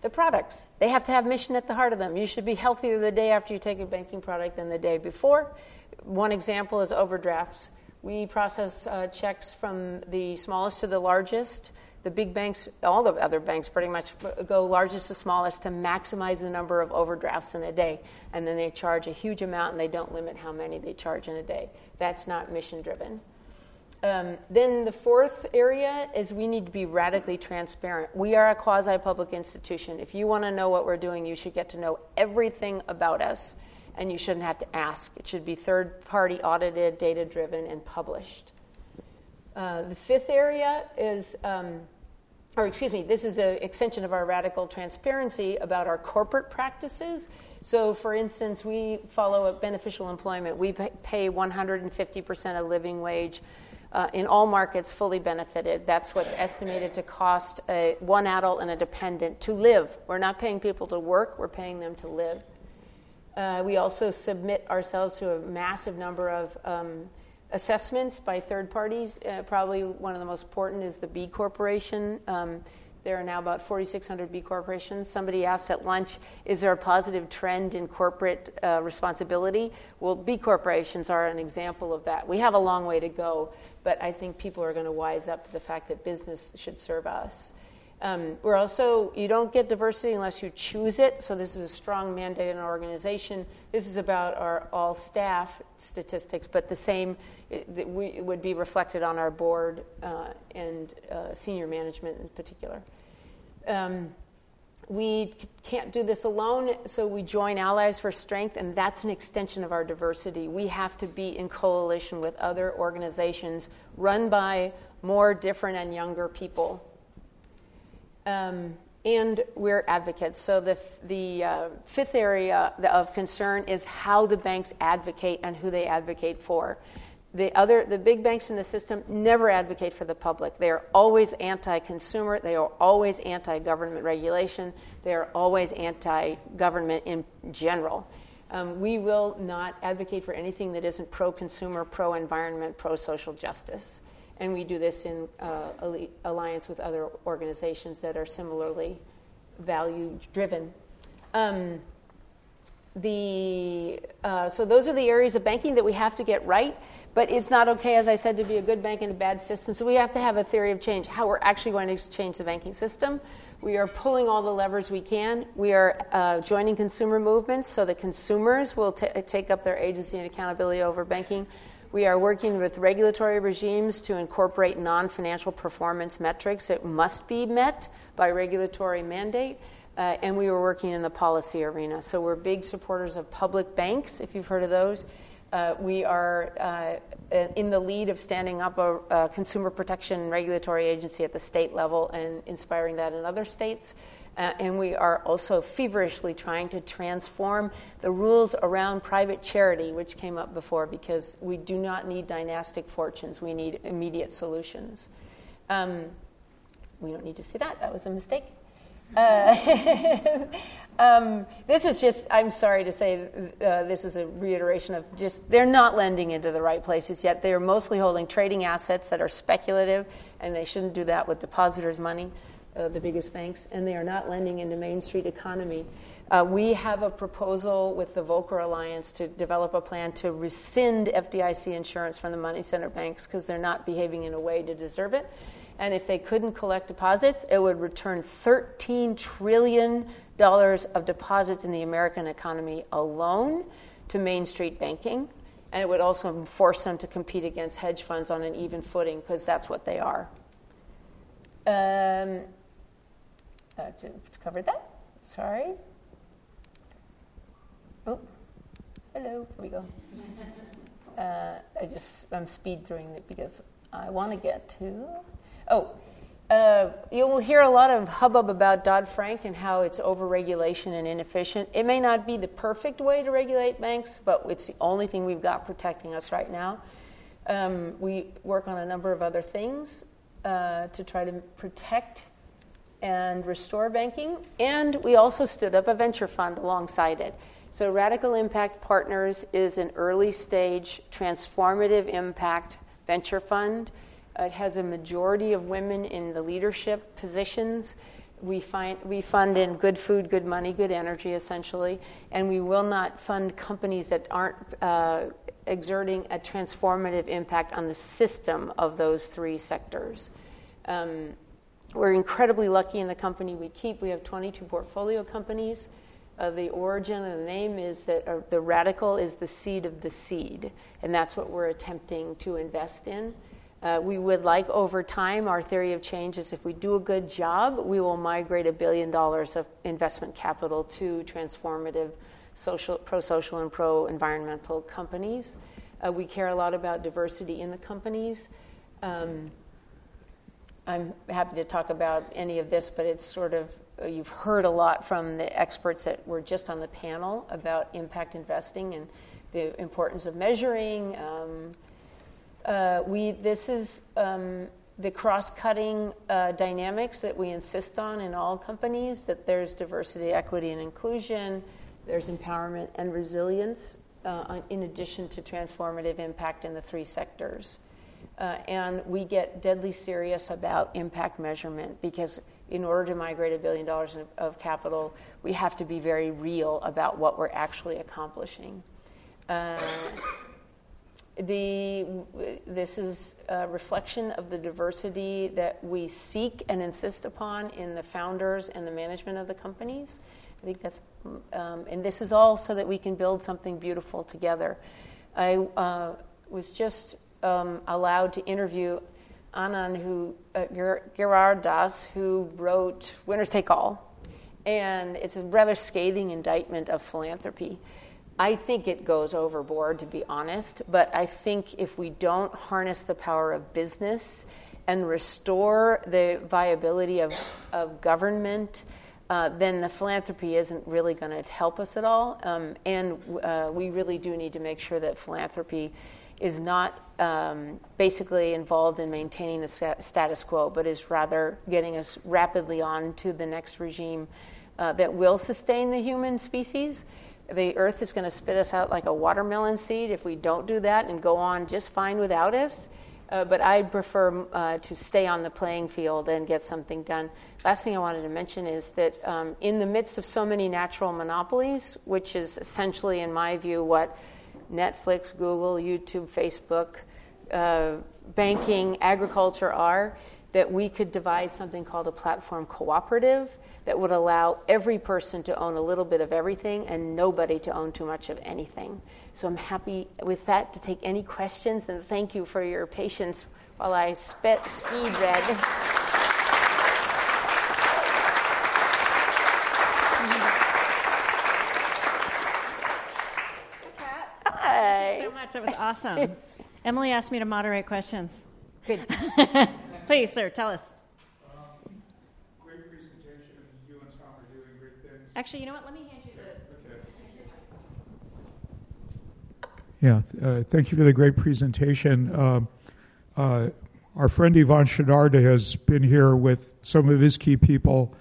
the products. They have to have mission at the heart of them. You should be healthier the day after you take a banking product than the day before. One example is overdrafts. We process uh, checks from the smallest to the largest. The big banks, all the other banks pretty much go largest to smallest to maximize the number of overdrafts in a day. And then they charge a huge amount and they don't limit how many they charge in a day. That's not mission driven. Um, then the fourth area is we need to be radically transparent. We are a quasi public institution. If you want to know what we're doing, you should get to know everything about us, and you shouldn't have to ask. It should be third party audited, data driven, and published. Uh, the fifth area is, um, or excuse me, this is an extension of our radical transparency about our corporate practices. So, for instance, we follow a beneficial employment. We pay 150% of living wage uh, in all markets fully benefited. That's what's estimated to cost a, one adult and a dependent to live. We're not paying people to work, we're paying them to live. Uh, we also submit ourselves to a massive number of um, assessments by third parties. Uh, probably one of the most important is the B Corporation. Um, there are now about 4,600 B corporations. Somebody asked at lunch, is there a positive trend in corporate uh, responsibility? Well, B corporations are an example of that. We have a long way to go, but I think people are going to wise up to the fact that business should serve us. Um, we're also, you don't get diversity unless you choose it. So, this is a strong mandate in our organization. This is about our all staff statistics, but the same it, we, it would be reflected on our board uh, and uh, senior management in particular. Um, we can't do this alone, so we join Allies for Strength, and that's an extension of our diversity. We have to be in coalition with other organizations run by more different and younger people um, and we're advocates. So the, the uh, fifth area of concern is how the banks advocate and who they advocate for. The other, the big banks in the system never advocate for the public. They are always anti-consumer. They are always anti-government regulation. They are always anti-government in general. Um, we will not advocate for anything that isn't pro-consumer, pro-environment, pro-social justice and we do this in uh, alliance with other organizations that are similarly value driven. Um, the, uh, so those are the areas of banking that we have to get right. But it's not okay, as I said, to be a good bank in a bad system. So we have to have a theory of change, how we're actually going to change the banking system. We are pulling all the levers we can. We are uh, joining consumer movements so that consumers will t- take up their agency and accountability over banking. We are working with regulatory regimes to incorporate non financial performance metrics that must be met by regulatory mandate. Uh, and we were working in the policy arena. So we're big supporters of public banks, if you've heard of those. Uh, we are uh, in the lead of standing up a, a, consumer protection regulatory agency at the state level and inspiring that in other states. Uh, and we are also feverishly trying to transform the rules around private charity, which came up before, because we do not need dynastic fortunes. We need immediate solutions. Um, we don't need to see that. That was a mistake. Uh, um, this is just, I'm sorry to say, uh, this is a reiteration of just, they're not lending into the right places yet. They are mostly holding trading assets that are speculative, and they shouldn't do that with depositors' money, uh, the biggest banks, and they are not lending into Main Street economy. Uh, we have a proposal with the Volcker Alliance to develop a plan to rescind FDIC insurance from the money center banks because they're not behaving in a way to deserve it. And if they couldn't collect deposits, it would return $13 trillion of deposits in the American economy alone to Main Street banking. And it would also force them to compete against hedge funds on an even footing because that's what they are. Um, uh, covered that. Sorry. Oh, hello. Here we go. Uh, I just I'm speed throughing it because I want to get to. Oh, uh, you will hear a lot of hubbub about Dodd Frank and how it's overregulation and inefficient. It may not be the perfect way to regulate banks, but it's the only thing we've got protecting us right now. Um, we work on a number of other things uh, to try to protect and restore banking, and we also stood up a venture fund alongside it. So, Radical Impact Partners is an early stage transformative impact venture fund it has a majority of women in the leadership positions. We, find, we fund in good food, good money, good energy, essentially, and we will not fund companies that aren't uh, exerting a transformative impact on the system of those three sectors. Um, we're incredibly lucky in the company we keep. We have 22 portfolio companies. Uh, the origin of the name is that uh, the radical is the seed of the seed, and that's what we're attempting to invest in. Uh, we would like over time, our theory of change is if we do a good job, we will migrate a billion dollars of investment capital to transformative social, pro-social and pro-environmental companies. Uh, we care a lot about diversity in the companies. Um, I'm happy to talk about any of this, but it's sort of, you've heard a lot from the experts that were just on the panel about impact investing and the importance of measuring. Um, uh, we, this is um, the cross-cutting uh, dynamics that we insist on in all companies, that there's diversity, equity, and inclusion, there's empowerment and resilience, uh, in addition to transformative impact in the three sectors. Uh, and we get deadly serious about impact measurement because in order to migrate a billion dollars of, of capital, we have to be very real about what we're actually accomplishing. Uh, the, this is a reflection of the diversity that we seek and insist upon in the founders and the management of the companies. I think that's, um, and this is all so that we can build something beautiful together. I uh, was just um, allowed to interview Anand who, uh, Giridharadas, who wrote Winners Take All. And it's a rather scathing indictment of philanthropy. I think it goes overboard, to be honest, but I think if we don't harness the power of business and restore the viability of, of government, uh, then the philanthropy isn't really going to help us at all. Um, and uh, we really do need to make sure that philanthropy is not um, basically involved in maintaining the status quo, but is rather getting us rapidly on to the next regime uh, that will sustain the human species the earth is going to spit us out like a watermelon seed if we don't do that and go on just fine without us. Uh, but I prefer uh, to stay on the playing field and get something done. Last thing I wanted to mention is that um, in the midst of so many natural monopolies, which is essentially, in my view, what Netflix, Google, YouTube, Facebook, uh, banking, agriculture are, that we could devise something called a platform cooperative that would allow every person to own a little bit of everything and nobody to own too much of anything. So I'm happy with that to take any questions and thank you for your patience while I spit speed read. Much. That was awesome. Emily asked me to moderate questions. Good. Please, sir, tell us. Um, great presentation. You and Tom are doing great things. Actually, you know what? Let me hand you the. Yeah, uh, thank you for the great presentation. Um, uh, our friend Yvon Chouinard has been here with some of his key people,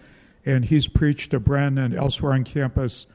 and he's preached to Bren and elsewhere on campus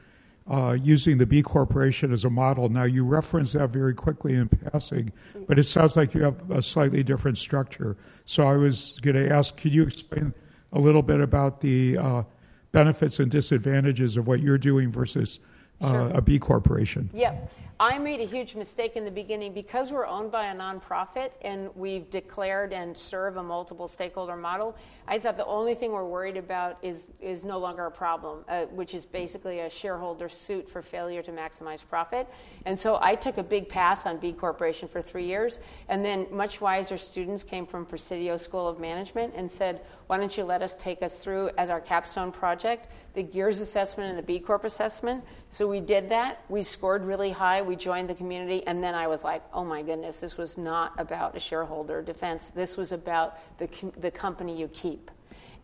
uh, using the B Corporation as a model. Now, you referenced that very quickly in passing, but it sounds like you have a slightly different structure. So I was going to ask, could you explain a little bit about the uh, benefits and disadvantages of what you're doing versus Sure. a B Corporation? Yep. I made a huge mistake in the beginning because we're owned by a nonprofit and we've declared and serve a multiple stakeholder model. I thought the only thing we're worried about is is no longer a problem, uh, which is basically a shareholder suit for failure to maximize profit. And so I took a big pass on B Corporation for three years, and then much wiser students came from Presidio School of Management and said, "Why don't you let us take us through as our capstone project the GIIRS assessment and the B Corp assessment?" So we did that. We scored really high. We joined the community, and then I was like, "Oh my goodness, this was not about a shareholder defense. This was about the com- the company you keep."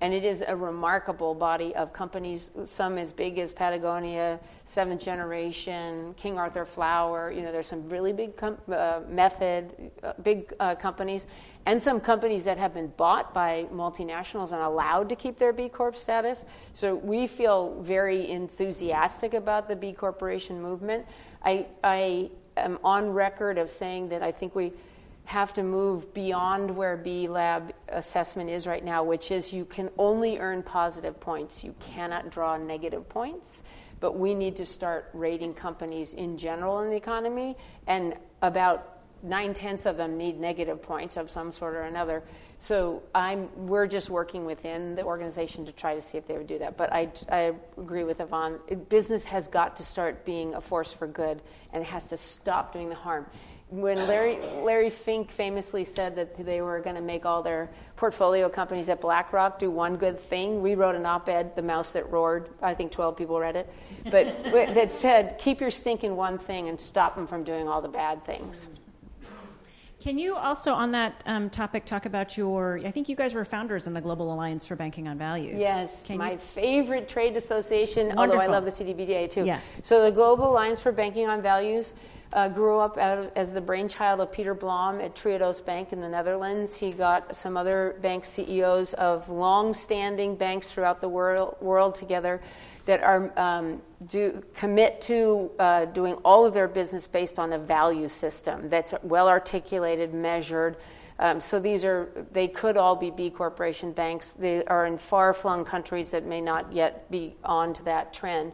And it is a remarkable body of companies, some as big as Patagonia, Seventh Generation, King Arthur Flour. You know, there's some really big com- uh, method, uh, big uh, companies, and some companies that have been bought by multinationals and allowed to keep their B Corp status. So we feel very enthusiastic about the B Corporation movement. I, I am on record of saying that I think we have to move beyond where B Lab assessment is right now, which is you can only earn positive points. You cannot draw negative points. But we need to start rating companies in general in the economy, and about nine tenths of them need negative points of some sort or another. So I'm, we're just working within the organization to try to see if they would do that. But I, I agree with Yvon. Business has got to start being a force for good, and it has to stop doing the harm when Larry, Larry Fink famously said that they were going to make all their portfolio companies at BlackRock do one good thing, we wrote an op ed, The Mouse That Roared. I think 12 people read it. But that said, keep your stinking one thing and stop them from doing all the bad things. Can you also, on that um, topic, talk about your? I think you guys were founders in the Global Alliance for Banking on Values. Yes, Can my you- favorite trade association, although I love the CDBDA too. Yeah. So the Global Alliance for Banking on Values uh, grew up out of, as the brainchild of Peter Blom at Triodos Bank in the Netherlands. He got some other bank CEOs of long-standing banks throughout the world, world together that are um, do commit to uh, doing all of their business based on a value system that's well articulated, measured. Um, so these are they could all be B corporation banks. They are in far-flung countries that may not yet be on to that trend.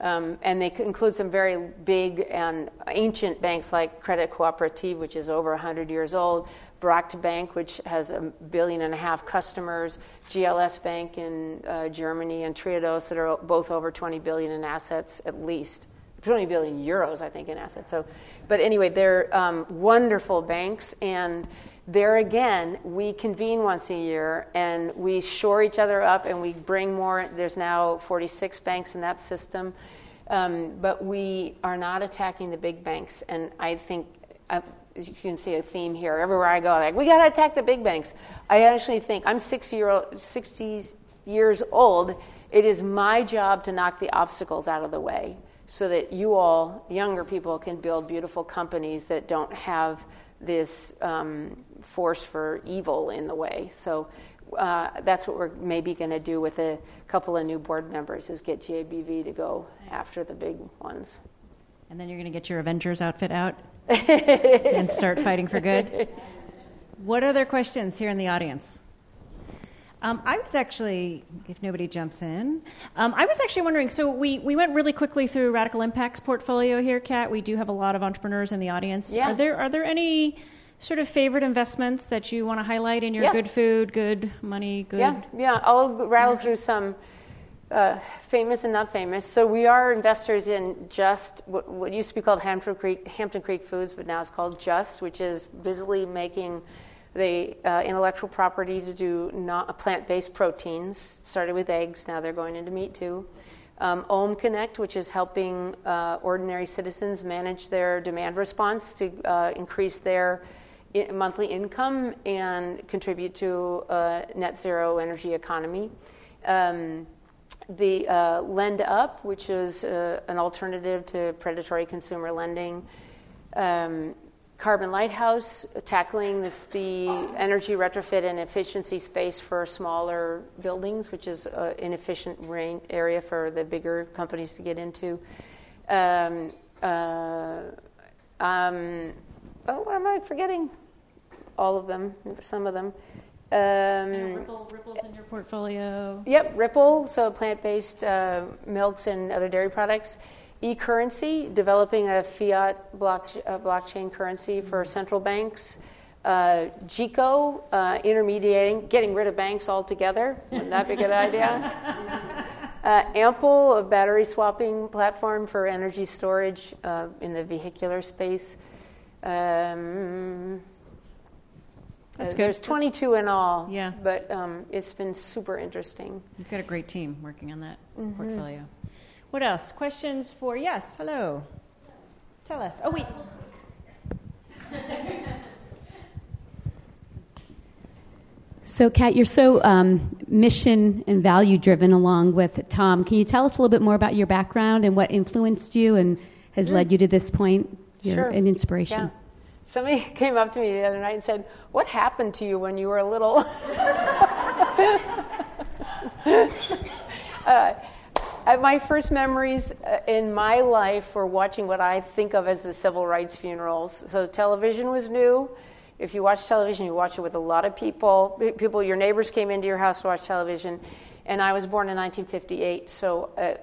Um, and they include some very big and ancient banks like Credit Cooperative, which is over 100 years old, BRAC Bank, which has a billion and a half customers, GLS Bank in uh, Germany, and Triodos that are both over 20 billion in assets at least. 20 billion euros, I think, in assets. So, but anyway, they're um, wonderful banks, and there again, we convene once a year and we shore each other up and we bring more. There's now 46 banks in that system, um, but we are not attacking the big banks. And I think, uh, as you can see a theme here, everywhere I go, like, we got to attack the big banks. I actually think I'm 60, year old, 60 years old. It is my job to knock the obstacles out of the way so that you all, younger people, can build beautiful companies that don't have this um, force for evil in the way. So uh, that's what we're maybe going to do with a couple of new board members is get GABV to go after the big ones. And then you're going to get your Avengers outfit out and start fighting for good. What other questions here in the audience? Um, I was actually, if nobody jumps in, um, I was actually wondering. So we, we went really quickly through Radical Impact's portfolio here, Kat. We do have a lot of entrepreneurs in the audience. Yeah. Are there are there any sort of favorite investments that you want to highlight in your Yeah. good food, good money, good? Yeah, yeah. I'll rattle through some uh, famous and not famous. So we are investors in Just, what, what used to be called Hampton Creek, Hampton Creek Foods, but now it's called Just, which is busily making the uh, intellectual property to do not, plant-based proteins. Started with eggs, now they're going into meat too. Um, Ohm Connect, which is helping uh, ordinary citizens manage their demand response to uh, increase their monthly income and contribute to a net zero energy economy. Um, the uh, Lend Up, which is uh, an alternative to predatory consumer lending. Um, Carbon Lighthouse, tackling this, the energy retrofit and efficiency space for smaller buildings, which is an inefficient rain area for the bigger companies to get into. Um, uh, um, oh, what am I forgetting? All of them, some of them. Um, Ripple, Ripple's in your portfolio. Yep, Ripple, so plant based uh, milks and other dairy products. E currency, developing a fiat block, uh, blockchain currency for central banks. Uh, GECO, uh, intermediating, getting rid of banks altogether. Wouldn't that be a good idea? Uh, Ample, a battery swapping platform for energy storage uh, in the vehicular space. Um, That's uh, good. There's 22 in all. Yeah. But um, it's been super interesting. You've got a great team working on that Mhm. portfolio. What else? Questions for yes? Hello. Tell us. Oh wait. So, Kat, you're so um, mission and value driven along with Tom. Can you tell us a little bit more about your background and what influenced you and has Mm. led you to this point? You're Sure. an inspiration. Yeah. Somebody came up to me the other night and said, What happened to you when you were a little? uh, uh, my first memories uh, in my life were watching what I think of as the civil rights funerals. So television was new. If you watch television, you watch it with a lot of people. People, your neighbors came into your house to watch television. And I was born in 1958, so uh,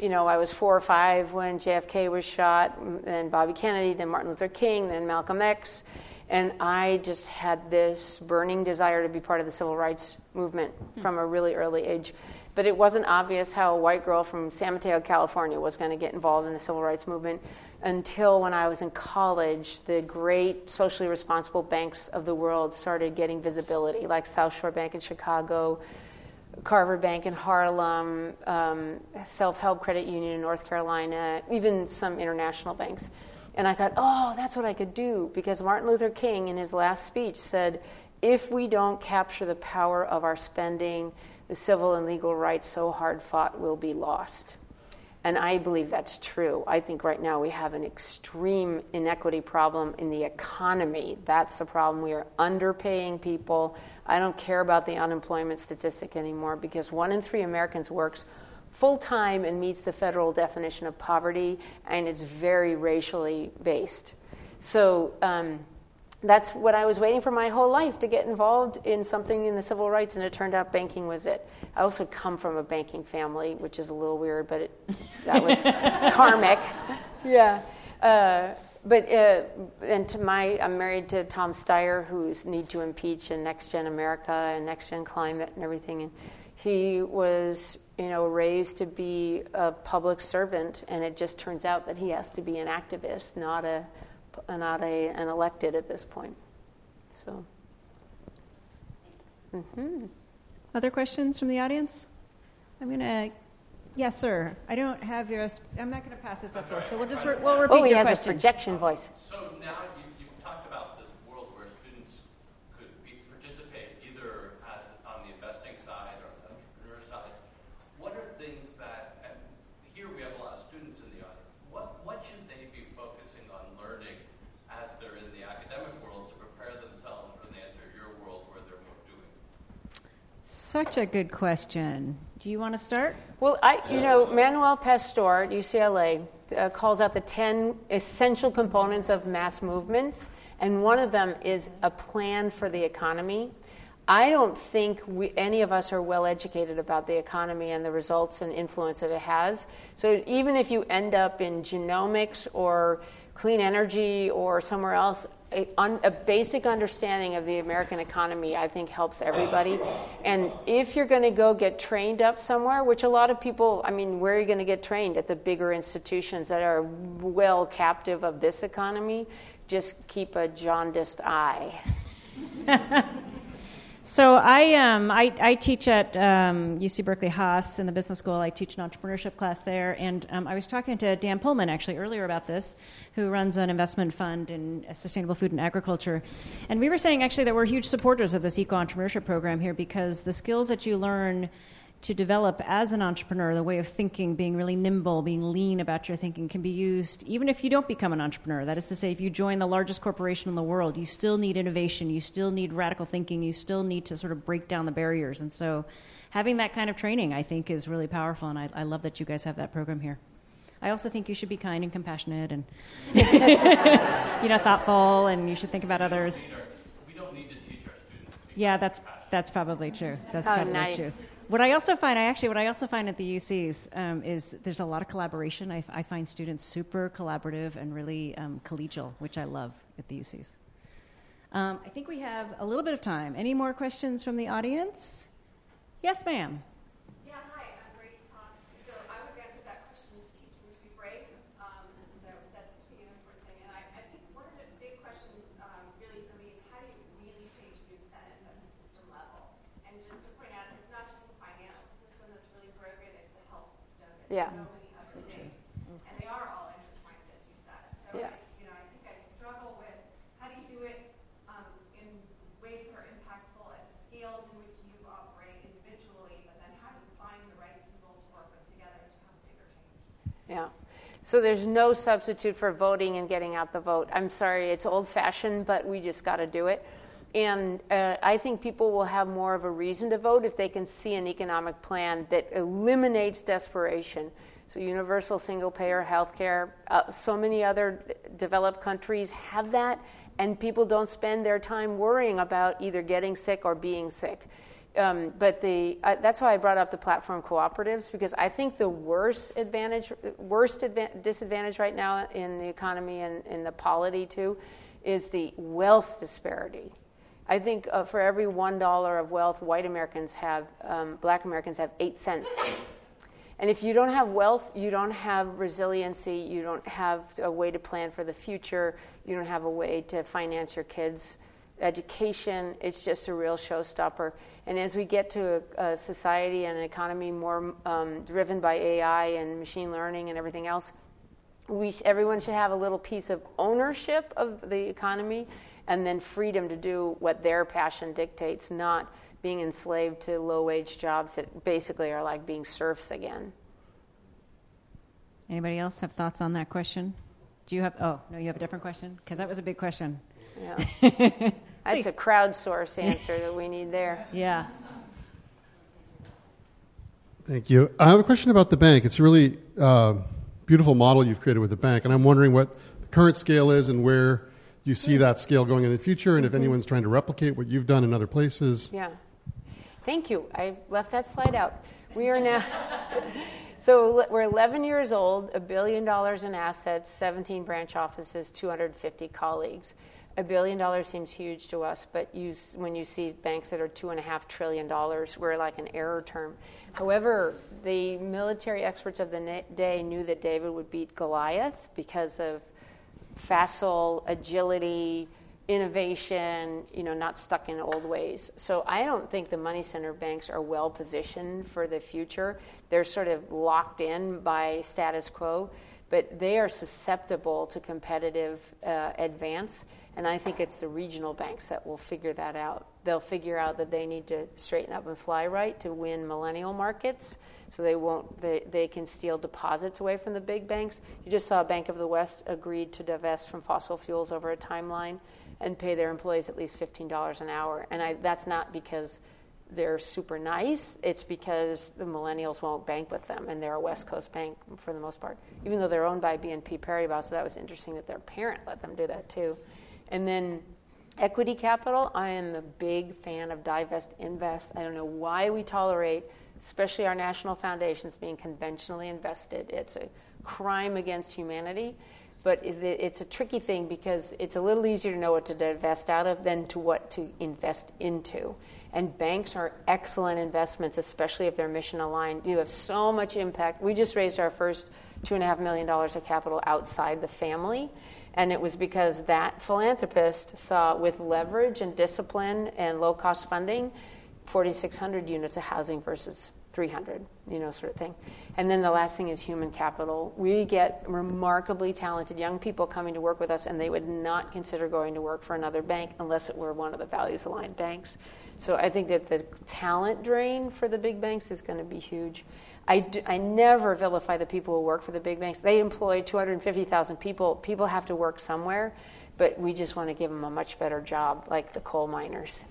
you know I was four or five when JFK was shot, and then Bobby Kennedy, then Martin Luther King, then Malcolm X, and I just had this burning desire to be part of the civil rights movement hmm. from a really early age. But it wasn't obvious how a white girl from San Mateo, California, was going to get involved in the civil rights movement until when I was in college, the great socially responsible banks of the world started getting visibility, like South Shore Bank in Chicago, Carver Bank in Harlem, um, Self Help Credit Union in North Carolina, even some international banks. And I thought, oh, that's what I could do because Martin Luther King, in his last speech, said, if we don't capture the power of our spending, the civil and legal rights so hard fought will be lost. And I believe that's true. I think right now we have an extreme inequity problem in the economy. That's the problem. We are underpaying people. I don't care about the unemployment statistic anymore because one in three Americans works full time and meets the federal definition of poverty, and it's very racially based. So, um, that's what I was waiting for my whole life to get involved in something in the civil rights, and it turned out banking was it. I also come from a banking family, which is a little weird, but it, that was karmic. Yeah. Uh, but uh, and to my, I'm married to Tom Steyer, who's Need to Impeach and Next Gen America and Next Gen Climate and everything, and he was, you know, raised to be a public servant, and it just turns out that he has to be an activist, not a not a, an elected at this point. So. Mm-hmm. Other questions from the audience? I'm gonna. Yes, sir. I don't have your. I'm not going to pass this up though, so we'll just re- we'll oh, repeat Oh, he your has question. a projection voice. So now you, you've talked about this world where students could be, participate either as on the investing side or the entrepreneur side. What are things that, and here we have a lot of students in the audience, what, what should they be focusing on learning as they're in the academic world to prepare themselves when they enter your world where they're more doing? Such a good question. Do you want to start? Well, I, you know, Manuel Pastor at UCLA uh, calls out the 10 essential components of mass movements, and one of them is a plan for the economy. I don't think we, any of us are well educated about the economy and the results and influence that it has. So even if you end up in genomics or clean energy or somewhere else, a, un, a, basic understanding of the American economy, I think, helps everybody. And if you're going to go get trained up somewhere, which a lot of people, I mean, where are you going to get trained? At the bigger institutions that are well captive of this economy, just keep a jaundiced eye. So I, um, I, I, teach at um, UC Berkeley Haas in the business school. I teach an entrepreneurship class there, and um, I was talking to Dan Pullman actually earlier about this, who runs an investment fund in sustainable food and agriculture, and we were saying actually that we're huge supporters of this eco entrepreneurship program here because the skills that you learn to develop as an entrepreneur, the way of thinking, being really nimble, being lean about your thinking, can be used even if you don't become an entrepreneur. That is to say, if you join the largest corporation in the world, you still need innovation, you still need radical thinking, you still need to sort of break down the barriers. And so, having that kind of training, I think, is really powerful. And I, I love that you guys have that program here. I also think you should be kind and compassionate and you know thoughtful, and you should think about others. Yeah, that's that's probably true. That's oh, probably nice. true. What I also find, I actually, what I also find at the UCs um, is there's a lot of collaboration. I, I find students super collaborative and really um, collegial, which I love at the UCs. Um, I think we have a little bit of time. Any more questions from the audience? Yes, ma'am. Yeah. So many. And they are all intertwined, as you said. So, Yeah. I, you know, I think I struggle with how do you do it um, in ways that are impactful at the scales in which you operate individually, but then how do you find the right people to work with together to have bigger change? Yeah. So there's no substitute for voting and getting out the vote. I'm sorry, it's old fashioned, but we just got to do it. And uh, I think people will have more of a reason to vote if they can see an economic plan that eliminates desperation. So, universal single payer health care, uh, so many other developed countries have that, and people don't spend their time worrying about either getting sick or being sick. Um, but the, uh, that's why I brought up the platform cooperatives because I think the worst advantage, worst adva- disadvantage right now in the economy and in the polity too, is the wealth disparity. I think uh, for every one dollar of wealth, white Americans have, um, black Americans have eight cents. And if you don't have wealth, you don't have resiliency, you don't have a way to plan for the future, you don't have a way to finance your kids' education. It's just a real showstopper. And as we get to a, a society and an economy more um, driven by AI and machine learning and everything else, we, everyone should have a little piece of ownership of the economy and then freedom to do what their passion dictates, not being enslaved to low wage jobs that basically are like being serfs again. Anybody else have thoughts on that question? Do you have, oh, no, you have a different question? Because that was a big question. Yeah. That's a crowdsource answer that we need there. Yeah. Thank you. I have a question about the bank. It's a really uh, beautiful model you've created with the bank, and I'm wondering what the current scale is and where you see that scale going in the future, and if Mm-hmm. anyone's trying to replicate what you've done in other places. Yeah. Thank you. I left that slide out. We are now, so we're 11 years old, a billion dollars in assets, 17 branch offices, 250 colleagues. A billion dollars seems huge to us, but you, when you see banks that are two and a half trillion dollars, we're like an error term. However, the military experts of the day knew that David would beat Goliath because of facile agility, innovation, you know, not stuck in old ways. So I don't think the money center banks are well positioned for the future. They're sort of locked in by status quo, but they are susceptible to competitive uh, advance. And I think it's the regional banks that will figure that out. They'll figure out that they need to straighten up and fly right to win millennial markets so they won't they, they can steal deposits away from the big banks. You just saw Bank of the West agreed to divest from fossil fuels over a timeline and pay their employees at least $15 an hour. And I, that's not because they're super nice. It's because the millennials won't bank with them, and they're a West Coast bank for the most part, even though they're owned by BNP Paribas. So that was interesting that their parent let them do that too. And then equity capital, I am a big fan of divest invest. I don't know why we tolerate, especially our national foundations, being conventionally invested. It's a crime against humanity. But it's a tricky thing because it's a little easier to know what to divest out of than to what to invest into. And banks are excellent investments, especially if they're mission aligned. You have so much impact. We just raised our first $2.5 million of capital outside the family. And it was because that philanthropist saw with leverage and discipline and low cost funding 4,600 units of housing versus 300, you know, sort of thing. And then the last thing is human capital. We get remarkably talented young people coming to work with us, and they would not consider going to work for another bank unless it were one of the values aligned banks. So I think that the talent drain for the big banks is going to be huge. I, do, I never vilify the people who work for the big banks. They employ 250,000 people. People have to work somewhere, but we just want to give them a much better job, like the coal miners.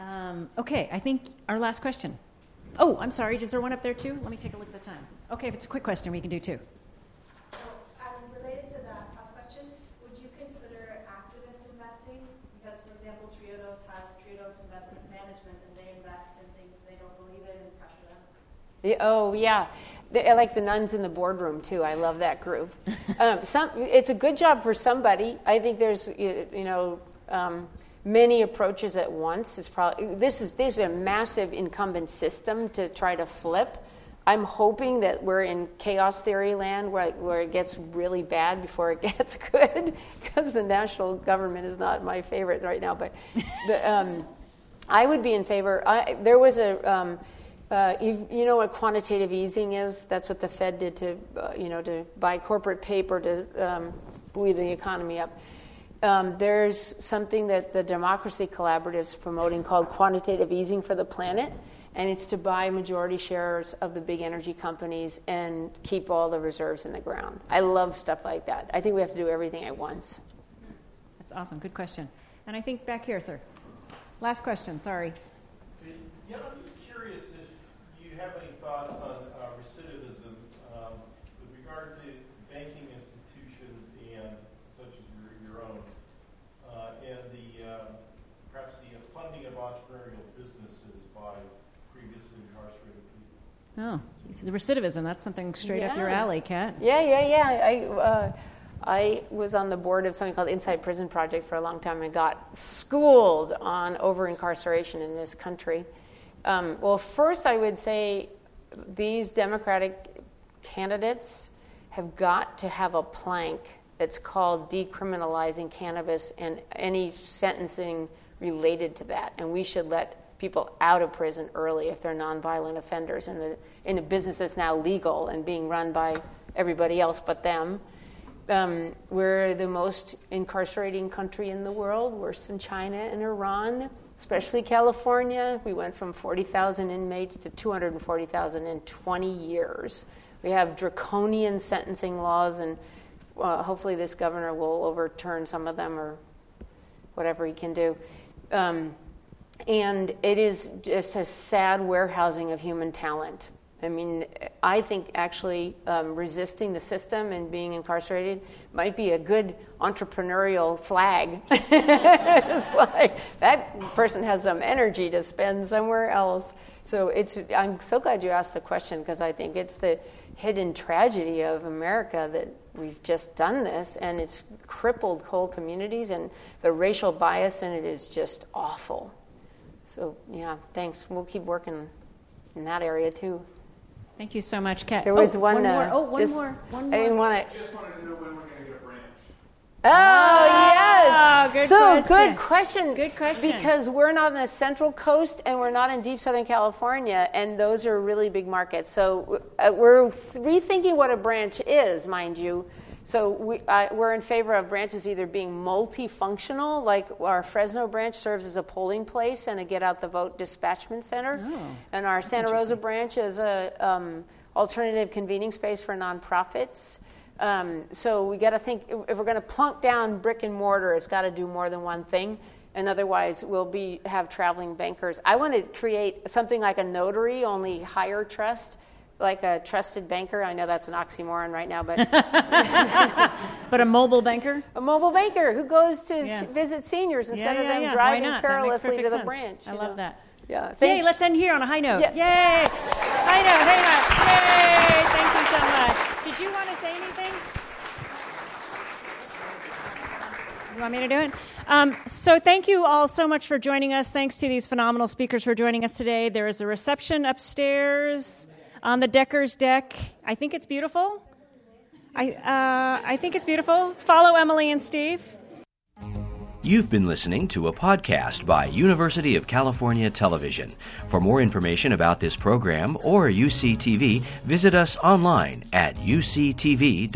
Um, okay, I think our last question. Oh, I'm sorry. Is there one up there too? Let me take a look at the time. Okay, if it's a quick question, we can do two. Um, related to that last question, would you consider activist investing? Because, for example, Triodos has Triodos Investment Management, and they invest in things they don't believe in and pressure them. Yeah, oh, yeah. I like the nuns in the boardroom too. I love that group. um, some, it's a good job for somebody. I think there's, you, you know, um, many approaches at once is probably this is this is a massive incumbent system to try to flip. I'm hoping that we're in chaos theory land where, where it gets really bad before it gets good, because the national government is not my favorite right now. But the, um, I would be in favor. I, there was a, um, uh, you, you, know what quantitative easing is? That's what the Fed did to, uh, you know, to buy corporate paper to um, buoy the economy up um, there's something that the Democracy Collaborative is promoting called quantitative easing for the planet, and it's to buy majority shares of the big energy companies and keep all the reserves in the ground. I love stuff like that. I think we have to do everything at once. That's awesome. Good question. And I think back here, sir. Last question. Sorry. Yeah, I'm just curious if you have any thoughts on uh, recidivism um, with regard to banking institutions and such as your, your own and the um, perhaps the funding of entrepreneurial businesses by previously incarcerated Oh, the recidivism. That's something straight yeah. up your alley, Kat. Yeah, yeah, yeah. I, uh, I was on the board of something called Insight Prison Project for a long time and got schooled on over incarceration in this country. Um, well, first, I would say these Democratic candidates have got to have a plank that's called decriminalizing cannabis and any sentencing related to that. And we should let people out of prison early if they're nonviolent offenders in, the, in a business that's now legal and being run by everybody else but them. Um, we're the most incarcerating country in the world, worse than China and Iran, especially California. We went from 40,000 inmates to 240,000 in 20 years. We have draconian sentencing laws and uh, hopefully this governor will overturn some of them or whatever he can do. Um, and it is just a sad warehousing of human talent. I mean, I think actually um, resisting the system and being incarcerated might be a good entrepreneurial flag. it's like that person has some energy to spend somewhere else. So it's. I'm so glad you asked the question because I think it's the hidden tragedy of America that we've just done this and it's crippled whole communities and the racial bias in it is just awful. So, yeah, thanks. We'll keep working in that area too. Thank you so much, Kat. There was oh, one, one uh, more. Oh, one just, more. One more. I didn't want to. Just wanted to know when we're going to get a branch. Oh, yes. good so question. good question. Good question. Because we're not on the central coast and we're not in deep Southern California, and those are really big markets. So uh, we're rethinking what a branch is, mind you. So we, we're in favor of branches either being multifunctional, like our Fresno branch serves as a polling place and a get out the vote dispatchment center, oh, and our Santa Rosa branch is a um, alternative convening space for nonprofits. Um, so we got to think if we're going to plunk down brick and mortar, it's got to do more than one thing. and otherwise we'll be have traveling bankers. I want to create something like a notary, only higher trust, like a trusted banker. I know that's an oxymoron right now, but but a mobile banker, a mobile banker who goes to yeah. s- visit seniors instead yeah, of them yeah, driving perilously to the sense. branch. I love know? that. Yeah. Thanks. Yay! Let's end here on a high note. Yeah. Yay! high note. Hang on. Yay! Thank you so much. Did you want to say anything? You want me to do it? Um, so, thank you all so much for joining us. Thanks to these phenomenal speakers for joining us today. There is a reception upstairs on the Decker's deck. I think it's beautiful. I, uh, I think it's beautiful. Follow Emily and Steve. You've been listening to a podcast by University of California Television. For more information about this program or UCTV, visit us online at uctv.tv.